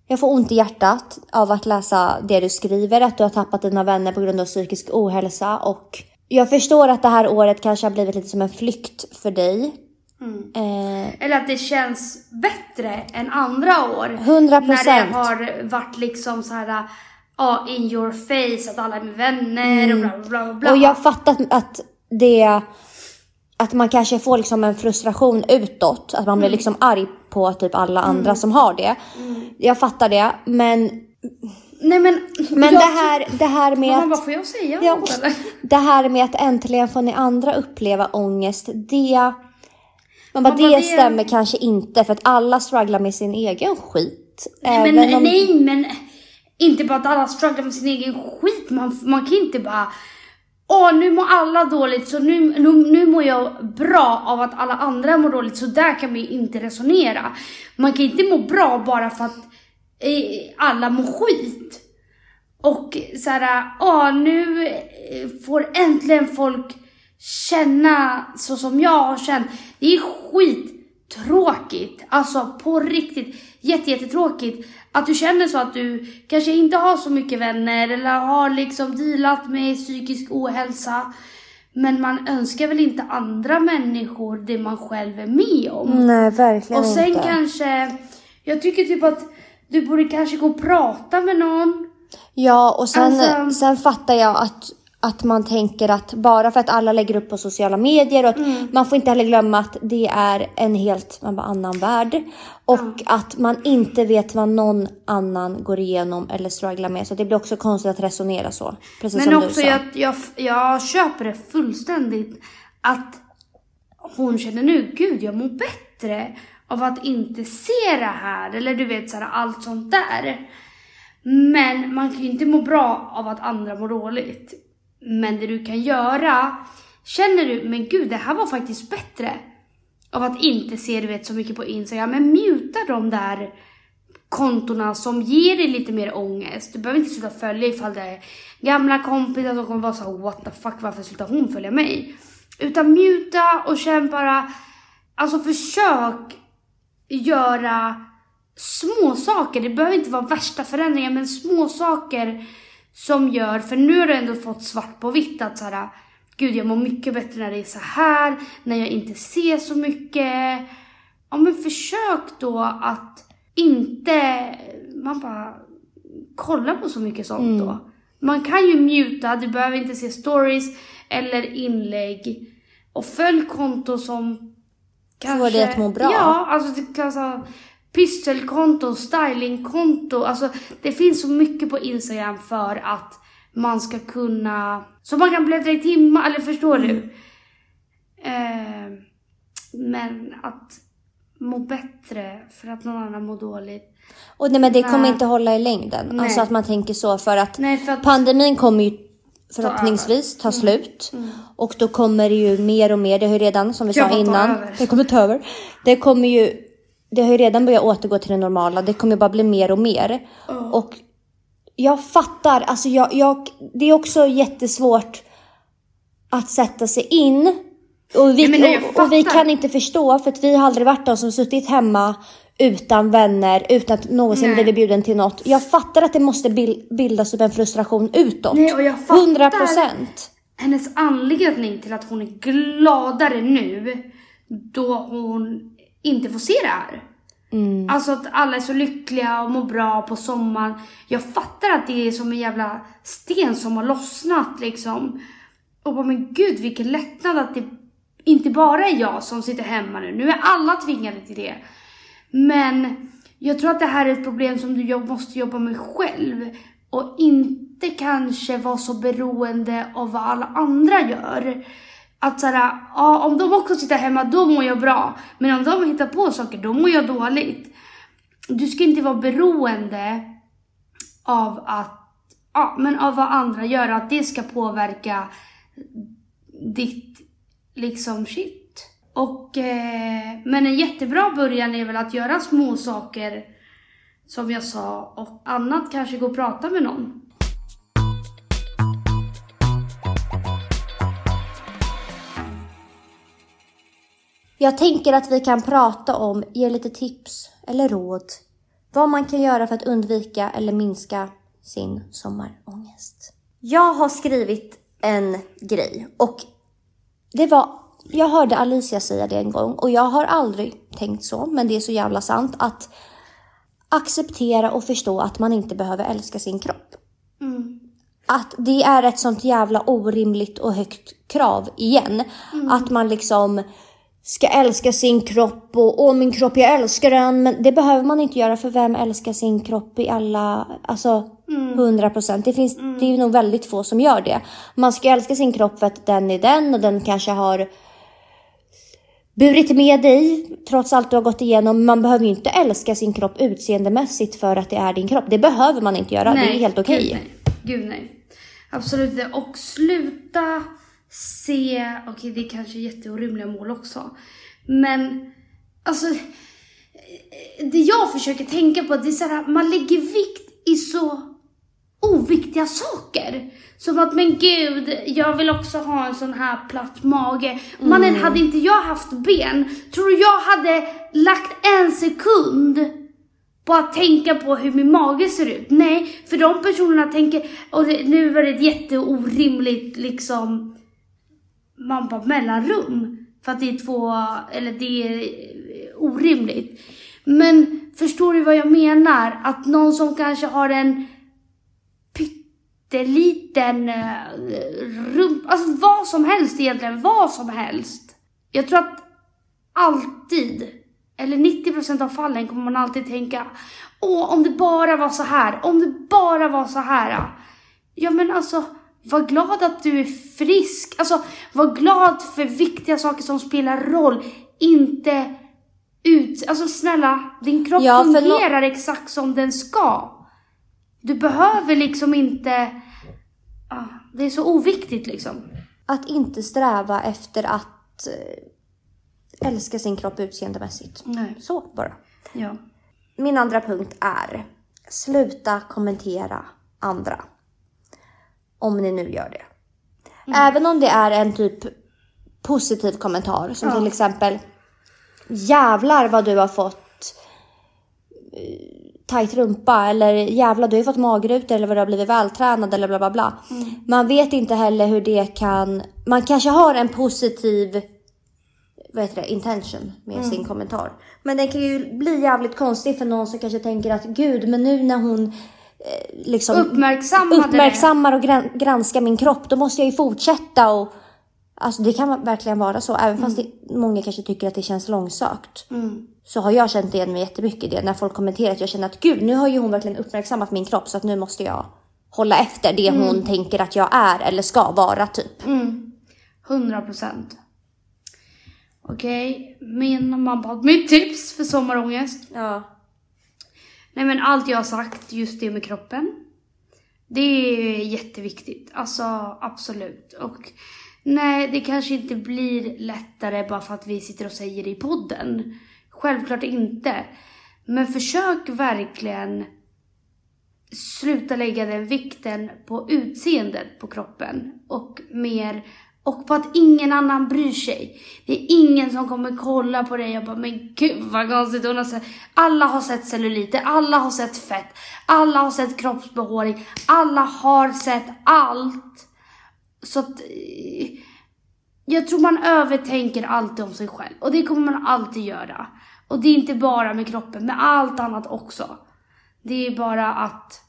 Jag får ont i hjärtat av att läsa det du skriver, att du har tappat dina vänner på grund av psykisk ohälsa och jag förstår att det här året kanske har blivit lite som en flykt för dig. Eh,
Eller att det känns bättre än andra år.
100%.
När det har varit liksom så här, ja, in your face, att alla är med vänner och bla bla bla. bla.
och jag fattar att, det... Att man kanske får liksom en frustration utåt, att man blir liksom arg på typ alla andra som har det. Jag fattar det, men,
Nej men...
men
jag
det, här, det här med
Man
att...
bara, får jag säga
Ja,
eller?
det här med att äntligen få ni andra uppleva ångest, det... Man bara, det
det-
stämmer kanske inte för att alla strugglar med sin egen skit.
Nej men,
om-
nej men, inte bara att alla strugglar med sin egen skit. Man, man kan inte bara, åh nu mår alla dåligt så nu, nu, nu mår jag bra av att alla andra mår dåligt. Så där kan vi inte resonera. Man kan inte må bra bara för att eh, alla mår skit. Och såhär, åh nu eh, får äntligen folk känna så som jag har känt. Det är skittråkigt. Alltså på riktigt jätte, jättetråkigt. Att du känner så att du kanske inte har så mycket vänner eller har liksom dealat med psykisk ohälsa. Men man önskar väl inte andra människor det man själv är med om.
Nej, verkligen
Och sen
inte.
kanske, jag tycker typ att du borde kanske gå och prata med någon.
Ja, och sen,
Alltså-
sen fattar jag att, att man tänker att bara för att alla lägger upp på sociala medier och
Mm.
man får inte heller glömma att det är en helt bara, annan värld. Och att man inte vet vad någon annan går igenom eller strugglar med. Så det blir också konstigt att resonera så. Precis
Men
som du
också
sa.
jag, jag, jag köper det fullständigt att hon känner nu, gud jag mår bättre av att inte se det här. Eller du vet såhär allt sånt där. Men man kan ju inte må bra av att andra mår dåligt. Men det du kan göra, känner du, men gud det här var faktiskt bättre. Av att inte se du vet så mycket på Instagram, men muta de där kontona som ger dig lite mer ångest. Du behöver inte sluta följa ifall det är gamla kompisar som kommer vara så what the fuck varför slutar hon följa mig? Utan muta och känn bara, alltså försök göra små saker. Det behöver inte vara värsta förändringar men små saker som gör, för nu har du ändå fått svart på vitt att så här, gud jag mår mycket bättre när det är så här, när jag inte ser så mycket. Ja men försök då att inte, man bara kolla på så mycket sånt då. Man kan ju muta, du behöver inte se stories eller inlägg. Och följ konto som kanske...
dig att må bra.
Ja, alltså det kan vara pysselkonto, stylingkonto. Alltså det finns så mycket på Instagram för att man ska kunna... Så man kan bläddra i timmar, eller förstår
Mm.
du? Eh, men att må bättre för att någon annan mår dåligt.
Och nej, men det kommer
Nej.
inte hålla i längden.
Nej.
Alltså att man tänker så för att
Nej, för att...
pandemin kommer ju förhoppningsvis ta slut. Och då kommer det ju mer och mer, det har ju redan som vi
Jag
sa innan, det kommer ta över. Det kommer ju, det har ju redan börjat återgå till det normala, det kommer bara bli mer och mer. Och jag fattar, alltså jag, jag, det är också jättesvårt att sätta sig in. Och vi,
Nej, men jag
och, och vi kan inte förstå för att vi har aldrig varit de som suttit hemma utan vänner, utan att någonsin
Nej.
blivit bjuden till något. Jag fattar att det måste bil- bildas upp en frustration utåt.
Nej, och jag fattar-
100 procent.
hennes anledning till att hon är gladare nu då hon inte får se det här. Mm. Alltså att alla är så lyckliga och mår bra på sommaren. Jag fattar att det är som en jävla sten som har lossnat liksom. Och bara, men gud vilken lättnad att det inte bara är jag som sitter hemma nu. Nu är alla tvingade till det. Men jag tror att det här är ett problem som du måste jobba med själv. Och inte kanske vara så beroende av vad alla andra gör. Att såhär, ja om de också sitter hemma då mår jag bra. Men om de hittar på saker då mår jag dåligt. Du ska inte vara beroende av att, ja men av vad andra gör. Att det ska påverka ditt liksom shit. Och, eh, men en jättebra början är väl att göra små saker som jag sa och annat kanske gå och prata med någon.
Jag tänker att vi kan prata om, ge lite tips eller råd. Vad man kan göra för att undvika eller minska sin sommarångest. Jag har skrivit en grej och det var, jag hörde Alicia säga det en gång och jag har aldrig tänkt så, men det är så jävla sant att acceptera och förstå att man inte behöver älska sin kropp. Att det är ett sånt jävla orimligt och högt krav igen. Att man liksom ska älska sin kropp och åh min kropp jag älskar den. Men det behöver man inte göra för vem älskar sin kropp i alla, alltså 100 procent. Det finns, det är nog väldigt få som gör det. Man ska älska sin kropp för att den är den och den kanske har burit med dig trots allt du har gått igenom. Man behöver ju inte älska sin kropp utseendemässigt för att det är din kropp. Det behöver man inte göra. det är helt okej.
Gud nej. Gud nej. Absolut inte. Och sluta se, okej det är kanske är jätteorimliga mål också. Men alltså, det jag försöker tänka på det är så här, man lägger vikt i så oviktiga saker. Som att, men gud, jag vill också ha en sån här platt mage. Mannen, hade inte jag haft ben, tror du jag hade lagt en sekund på att tänka på hur min mage ser ut? Nej, för de personerna tänker, och nu var det ett jätteorimligt liksom, man bara mellanrum. För att det är två, eller det är orimligt. Men förstår du vad jag menar? Att någon som kanske har en pytteliten eh, rumpa, alltså vad som helst egentligen, vad som helst. Jag tror att alltid, eller 90% av fallen kommer man alltid tänka, åh om det bara var så här, om det bara var så här. Ja men alltså, var glad att du är frisk. Alltså, var glad för viktiga saker som spelar roll. Inte ut... Alltså snälla, din kropp
Ja,
fungerar exakt som den ska. Du behöver liksom inte... Ah, det är så oviktigt liksom.
Att inte sträva efter att eh, älska sin kropp utseendemässigt.
Nej.
Så bara.
Ja.
Min andra punkt är sluta kommentera andra. Om ni nu gör det. Även om det är en typ positiv kommentar som
Ja.
till exempel jävlar vad du har fått eh, tajt rumpa eller jävlar du har fått magrutor eller vad du har blivit vältränad eller bla bla bla. Man vet inte heller hur det kan, man kanske har en positiv vad heter det, intention med sin kommentar. Men den kan ju bli jävligt konstig för någon som kanske tänker att gud men nu när hon liksom
Uppmärksammade
uppmärksammar och gran- granskar min kropp då måste jag ju fortsätta och Alltså det kan verkligen vara så. Även fast det, många kanske tycker att det känns långsökt. Så har jag känt igen mig jättemycket i det. När folk kommenterar att jag känner att gud nu har ju hon verkligen uppmärksammat min kropp så att nu måste jag hålla efter det hon tänker att jag är eller ska vara typ.
100 procent. Okej, min mamma mitt tips för sommarångest.
Ja.
Nej men allt jag har sagt, just det med kroppen. Det är jätteviktigt. Alltså absolut. Och nej, det kanske inte blir lättare bara för att vi sitter och säger det i podden. Självklart inte. Men försök verkligen sluta lägga den vikten på utseendet på kroppen och mer och på att ingen annan bryr sig. Det är ingen som kommer kolla på dig och bara, men gud vad konstigt hon har sett. Alla har sett celluliter, alla har sett fett, alla har sett kroppsbehåring, alla har sett allt. Så att, eh, jag tror man övertänker alltid om sig själv. Och det kommer man alltid göra. Och det är inte bara med kroppen, med allt annat också. Det är bara att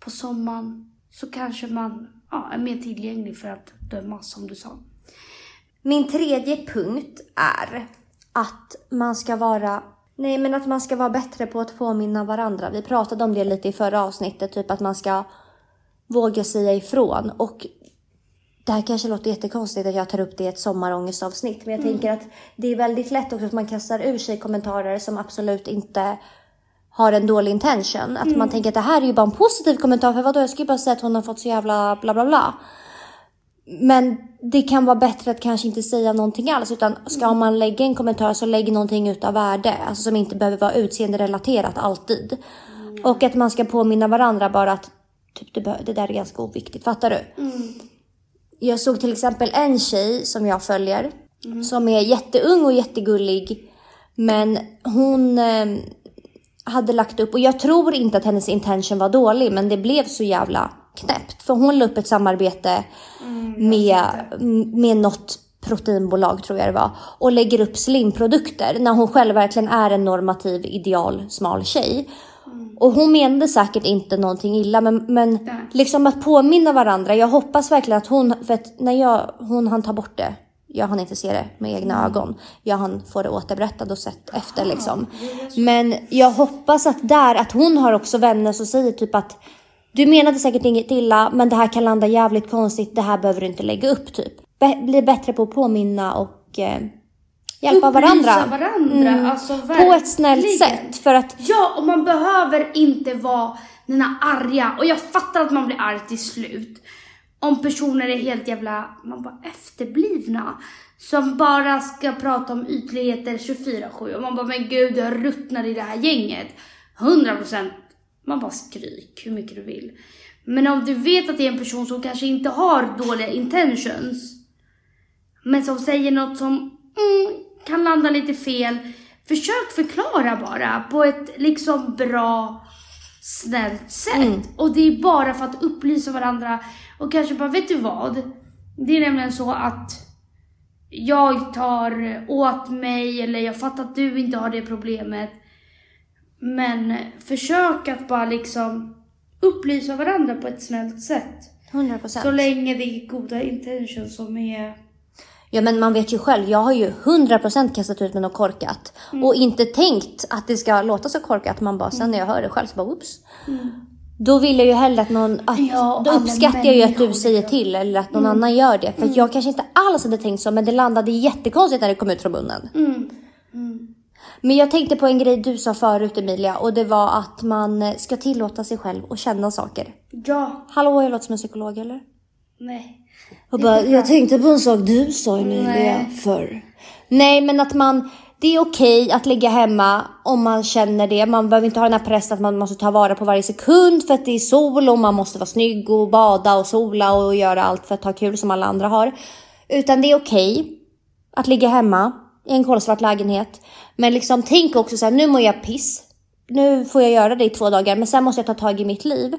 på sommaren så kanske man ja, är mer tillgänglig för att dömas som du sa.
Min tredje punkt är att man ska vara Nej, men att man ska vara bättre på att påminna varandra. Vi pratade om det lite i förra avsnittet, typ att man ska våga säga ifrån. Och det här kanske låter jättekonstigt att jag tar upp det i ett sommarångestavsnitt, men jag tänker att det är väldigt lätt också att man kastar ur sig kommentarer som absolut inte har en dålig intention. Att man tänker att det här är ju bara en positiv kommentar, för vadå, jag ska ju bara säga att hon har fått så jävla bla bla bla. Men det kan vara bättre att kanske inte säga någonting alls, utan ska man lägga en kommentar så lägg någonting utav värde, alltså som inte behöver vara utseenderelaterat alltid. Och att man ska påminna varandra bara att typ, det, det där är ganska oviktigt, fattar du? Jag såg till exempel en tjej som jag följer som är jätteung och jättegullig. Men hon eh, hade lagt upp, och jag tror inte att hennes intention var dålig, men det blev så jävla knäppt. För hon la upp ett samarbete med, med något proteinbolag tror jag det var och lägger upp slimprodukter när hon själv verkligen är en normativ ideal smal tjej. Och hon menade säkert inte någonting illa men, men liksom att påminna varandra. Jag hoppas verkligen att hon, för att när jag, hon hann ta bort det. Jag hann inte se det med egna ögon. Jag hann få det återberättat och sett efter liksom. Men jag hoppas att där, att hon har också vänner som säger typ att du menade säkert inget illa, men det här kan landa jävligt konstigt. Det här behöver du inte lägga upp typ. Bli bättre på att påminna och eh, hjälpa
Upplysa
varandra.
varandra. Alltså,
På ett snällt sätt. För att
Ja, och man behöver inte vara den här arga. Och jag fattar att man blir arg till slut. Om personer är helt jävla, man bara efterblivna. Som bara ska prata om ytligheter 24-7. Och man bara, men gud, jag ruttnar i det här gänget. 100% man bara skryk hur mycket du vill. Men om du vet att det är en person som kanske inte har dåliga intentions. Men som säger något som mm, kan landa lite fel. Försök förklara bara på ett liksom bra, snällt sätt. Och det är bara för att upplysa varandra och kanske bara, vet du vad? Det är nämligen så att jag tar åt mig eller jag fattar att du inte har det problemet. Men försök att bara liksom upplysa varandra på ett snällt sätt.
100%
Så länge det är goda intentions som är...
Ja men man vet ju själv, jag har ju 100 procent kastat ut med något korkat. Och inte tänkt att det ska låta så korkat. Man bara, sen när jag hör det själv så bara, oops. Då vill jag ju hellre att någon, att,
Ja,
då uppskattar jag ju att du säger till eller att någon annan gör det. För att jag kanske inte alls hade tänkt så, men det landade jättekonstigt när det kom ut från munnen. Men jag tänkte på en grej du sa förut Emilia och det var att man ska tillåta sig själv att känna saker.
Ja,
Hallå, jag låter som en psykolog eller?
nej.
Och bara, jag tänkte på en sak du sa Emilia
Nej.
förr. Nej, men att man, det är okej att ligga hemma om man känner det. Man behöver inte ha den här pressen att man måste ta vara på varje sekund för att det är sol och man måste vara snygg och bada och sola och göra allt för att ha kul som alla andra har. Utan det är okej att ligga hemma i en kolsvart lägenhet. Men liksom tänk också så här, nu mår jag piss. Nu får jag göra det i två dagar, men sen måste jag ta tag i mitt liv.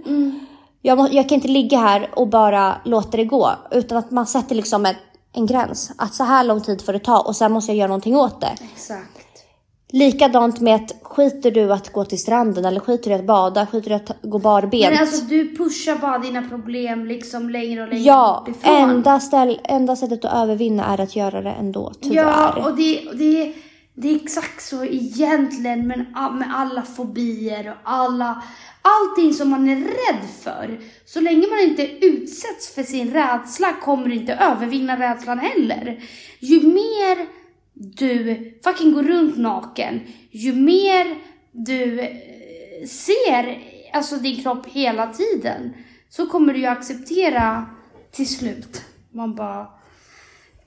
Jag, må, jag kan inte ligga här och bara låta det gå. Utan att man sätter liksom en, en gräns. Att så här lång tid får det ta och sen måste jag göra någonting åt det.
Exakt.
Likadant med att skiter du att gå till stranden eller skiter du att bada, skiter du att gå barbent.
Men alltså du pushar bara dina problem liksom längre och längre
ja, enda, ställ, enda sättet att övervinna är att göra det ändå, tyvärr.
Ja, och det, det, det är exakt så egentligen men med alla fobier och alla, allting som man är rädd för. Så länge man inte utsätts för sin rädsla kommer du inte övervinna rädslan heller. Ju mer du fucking går runt naken, ju mer du eh, ser alltså din kropp hela tiden så kommer du ju acceptera till slut. Man bara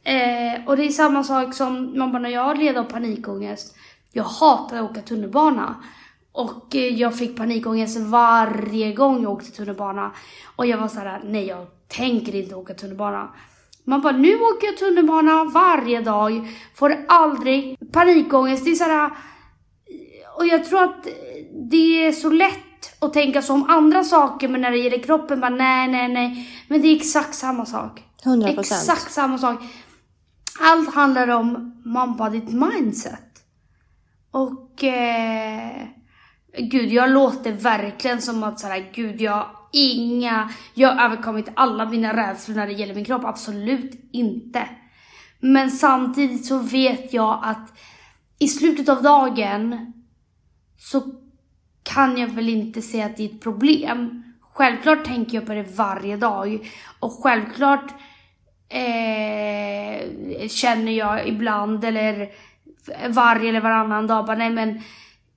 Eh, och det är samma sak som man bara, när jag led av panikångest. Jag hatar att åka tunnelbana. Och eh, jag fick panikångest varje gång jag åkte tunnelbana. Och jag var så här: nej jag tänker inte åka tunnelbana. Man bara, nu åker jag tunnelbana varje dag, får aldrig panikångest. Det är såhär, och jag tror att det är så lätt att tänka så om andra saker, men när det gäller kroppen, bara nej, nej, nej. Men det är exakt samma sak.
100%.
Exakt samma sak. Allt handlar om, mamma, ditt mindset. Och eh, gud, jag låter verkligen som att såhär, gud, jag har inga, jag har överkommit alla mina rädslor när det gäller min kropp. Absolut inte. Men samtidigt så vet jag att i slutet av dagen så kan jag väl inte säga att det är ett problem. Självklart tänker jag på det varje dag och självklart eh, känner jag ibland eller varje eller varannan dag bara nej men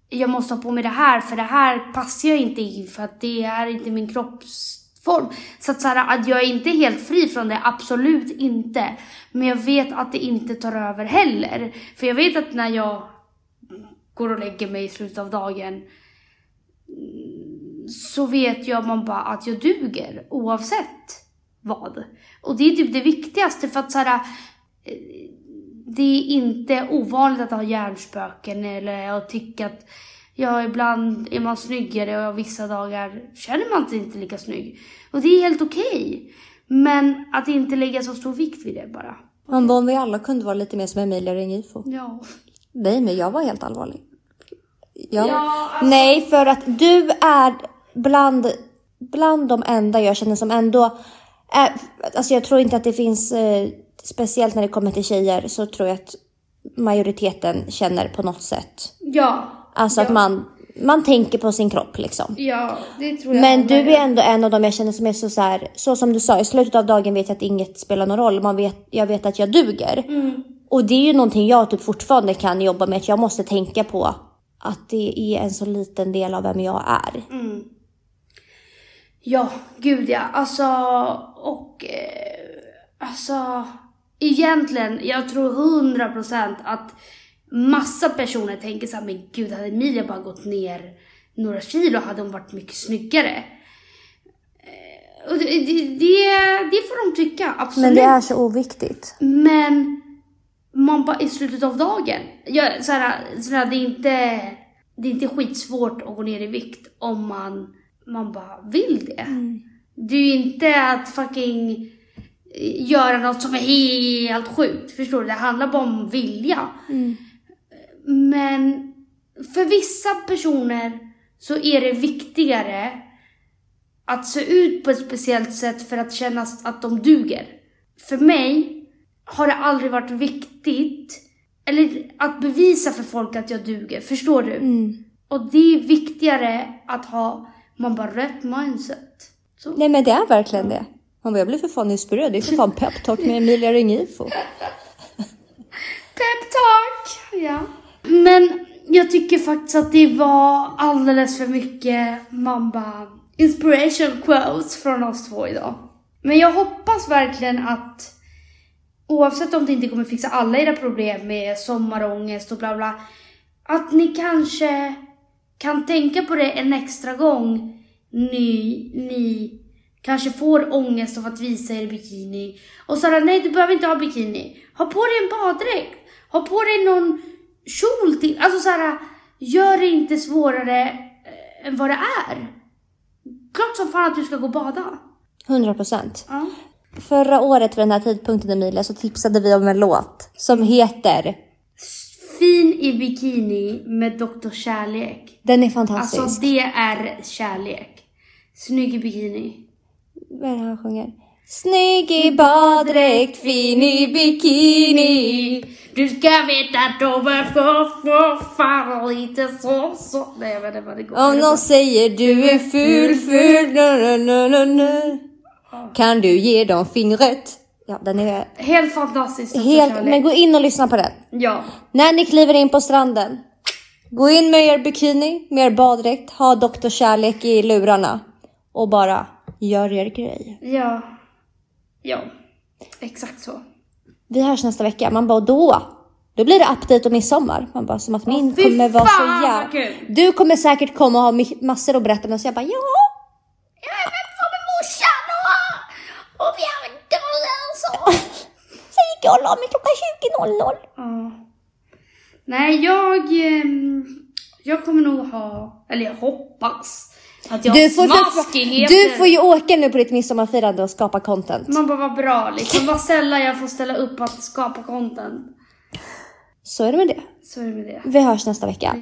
jag måste ha på mig det här för det här passar jag inte i för att det är inte min kroppsform. Så att, så här, att jag är inte helt fri från det, absolut inte. Men jag vet att det inte tar över heller. För jag vet att när jag går och lägger mig i slutet av dagen mm, så vet jag man bara att jag duger oavsett vad. Och det är typ det viktigaste för att så här, eh, det är inte ovanligt att ha hjärnspöken eller att tycka att ja, ibland är man snyggare och vissa dagar känner man sig inte lika snygg. Och det är helt okej. Okay. Men att inte lägga så stor vikt vid det bara.
Man bara om vi alla kunde vara lite mer som Emilia Ringifo.
Ja.
Nej, men jag var helt allvarlig. Ja.
Ja, alltså-
Nej, för att du är bland, bland de enda jag känner som ändå är, alltså jag tror inte att det finns, eh, speciellt när det kommer till tjejer, så tror jag att majoriteten känner på något sätt.
Ja.
Alltså
ja.
att man, man tänker på sin kropp liksom.
Ja, det tror jag.
Men du är ändå en av dem jag känner som är så, så här, så som du sa, i slutet av dagen vet jag att inget spelar någon roll. Man vet, jag vet att jag duger.
Mm.
Och det är ju någonting jag typ fortfarande kan jobba med, att jag måste tänka på att det är en så liten del av vem jag är.
Mm. Ja, gud ja. Alltså, och eh, alltså egentligen, jag tror hundra procent att massa personer tänker så här, men gud, hade Emilia bara gått ner några kilo hade hon varit mycket snyggare. Eh, Och det, det, det, det får de tycka, absolut.
Men det är så oviktigt.
Men man bara i slutet av dagen. Jag, så här, så här, det, är inte, det är inte skitsvårt att gå ner i vikt om man, man bara vill det. Det är ju inte att fucking göra något som är helt sjukt. Förstår du? Det handlar bara om vilja. Men för vissa personer så är det viktigare att se ut på ett speciellt sätt för att känna att de duger. För mig har det aldrig varit viktigt eller att bevisa för folk att jag duger. Förstår du? Och det är viktigare att ha man bara rätt mindset. Så.
Nej men det är verkligen det. Man bara, jag blir för fan inspirerad. Det är för fan peptalk med Emilia Ringifo. [LAUGHS]
Peptalk! Ja. Men jag tycker faktiskt att det var alldeles för mycket man bara inspiration quotes från oss två idag. Men jag hoppas verkligen att oavsett om det inte kommer fixa alla era problem med sommarångest och bla bla, att ni kanske kan tänka på det en extra gång ni, ni kanske får ångest av att visa er bikini. Och så här, nej du behöver inte ha bikini. Ha på dig en baddräkt. Ha på dig någon kjol till. Alltså så här, gör det inte svårare eh, än vad det är. Klart som fan att du ska gå och bada.
100 procent.
Ja.
Förra året vid den här tidpunkten Emilia så tipsade vi om en låt som heter
Fin i bikini med Dr. Kärlek.
Den är fantastisk.
Alltså det är kärlek. Snygg i bikini.
Vad är det han sjunger? Snygg i baddräkt, fin i bikini.
Du ska veta att de är för, för fan lite så, så. Nej jag vet inte vad det går.
Om någon säger du är ful, ful, na, na, na, na. Kan du ge dem fingret? Ja, den är
Helt fantastiskt. Dr.
helt... Men gå in och lyssna på den.
Ja.
När ni kliver in på stranden, gå in med er bikini, med er baddräkt, ha Dr. Kärlek i lurarna och bara gör er grej.
Ja. Ja. Exakt så.
Vi hörs nästa vecka. Man bara, då? Då blir det aptit och midsommar. Man bara, som att min
fy
kommer vara så jävla... Du kommer säkert komma och ha massor att berätta, men så jag bara, ja.
Jag är med på med morsan och, och vi har en dålig så.
Jag la mig klockan 20.00.
Ja. Nej, jag... ehm, Jag kommer nog ha... Eller jag hoppas att jag
Du får,
smaskigheter.
du får ju åka nu på ditt midsommarfirande och skapa content.
Man bara vara bra liksom. Vad sällan jag får ställa upp att skapa content.
Så är det med det.
Så är det med det.
Vi hörs nästa vecka.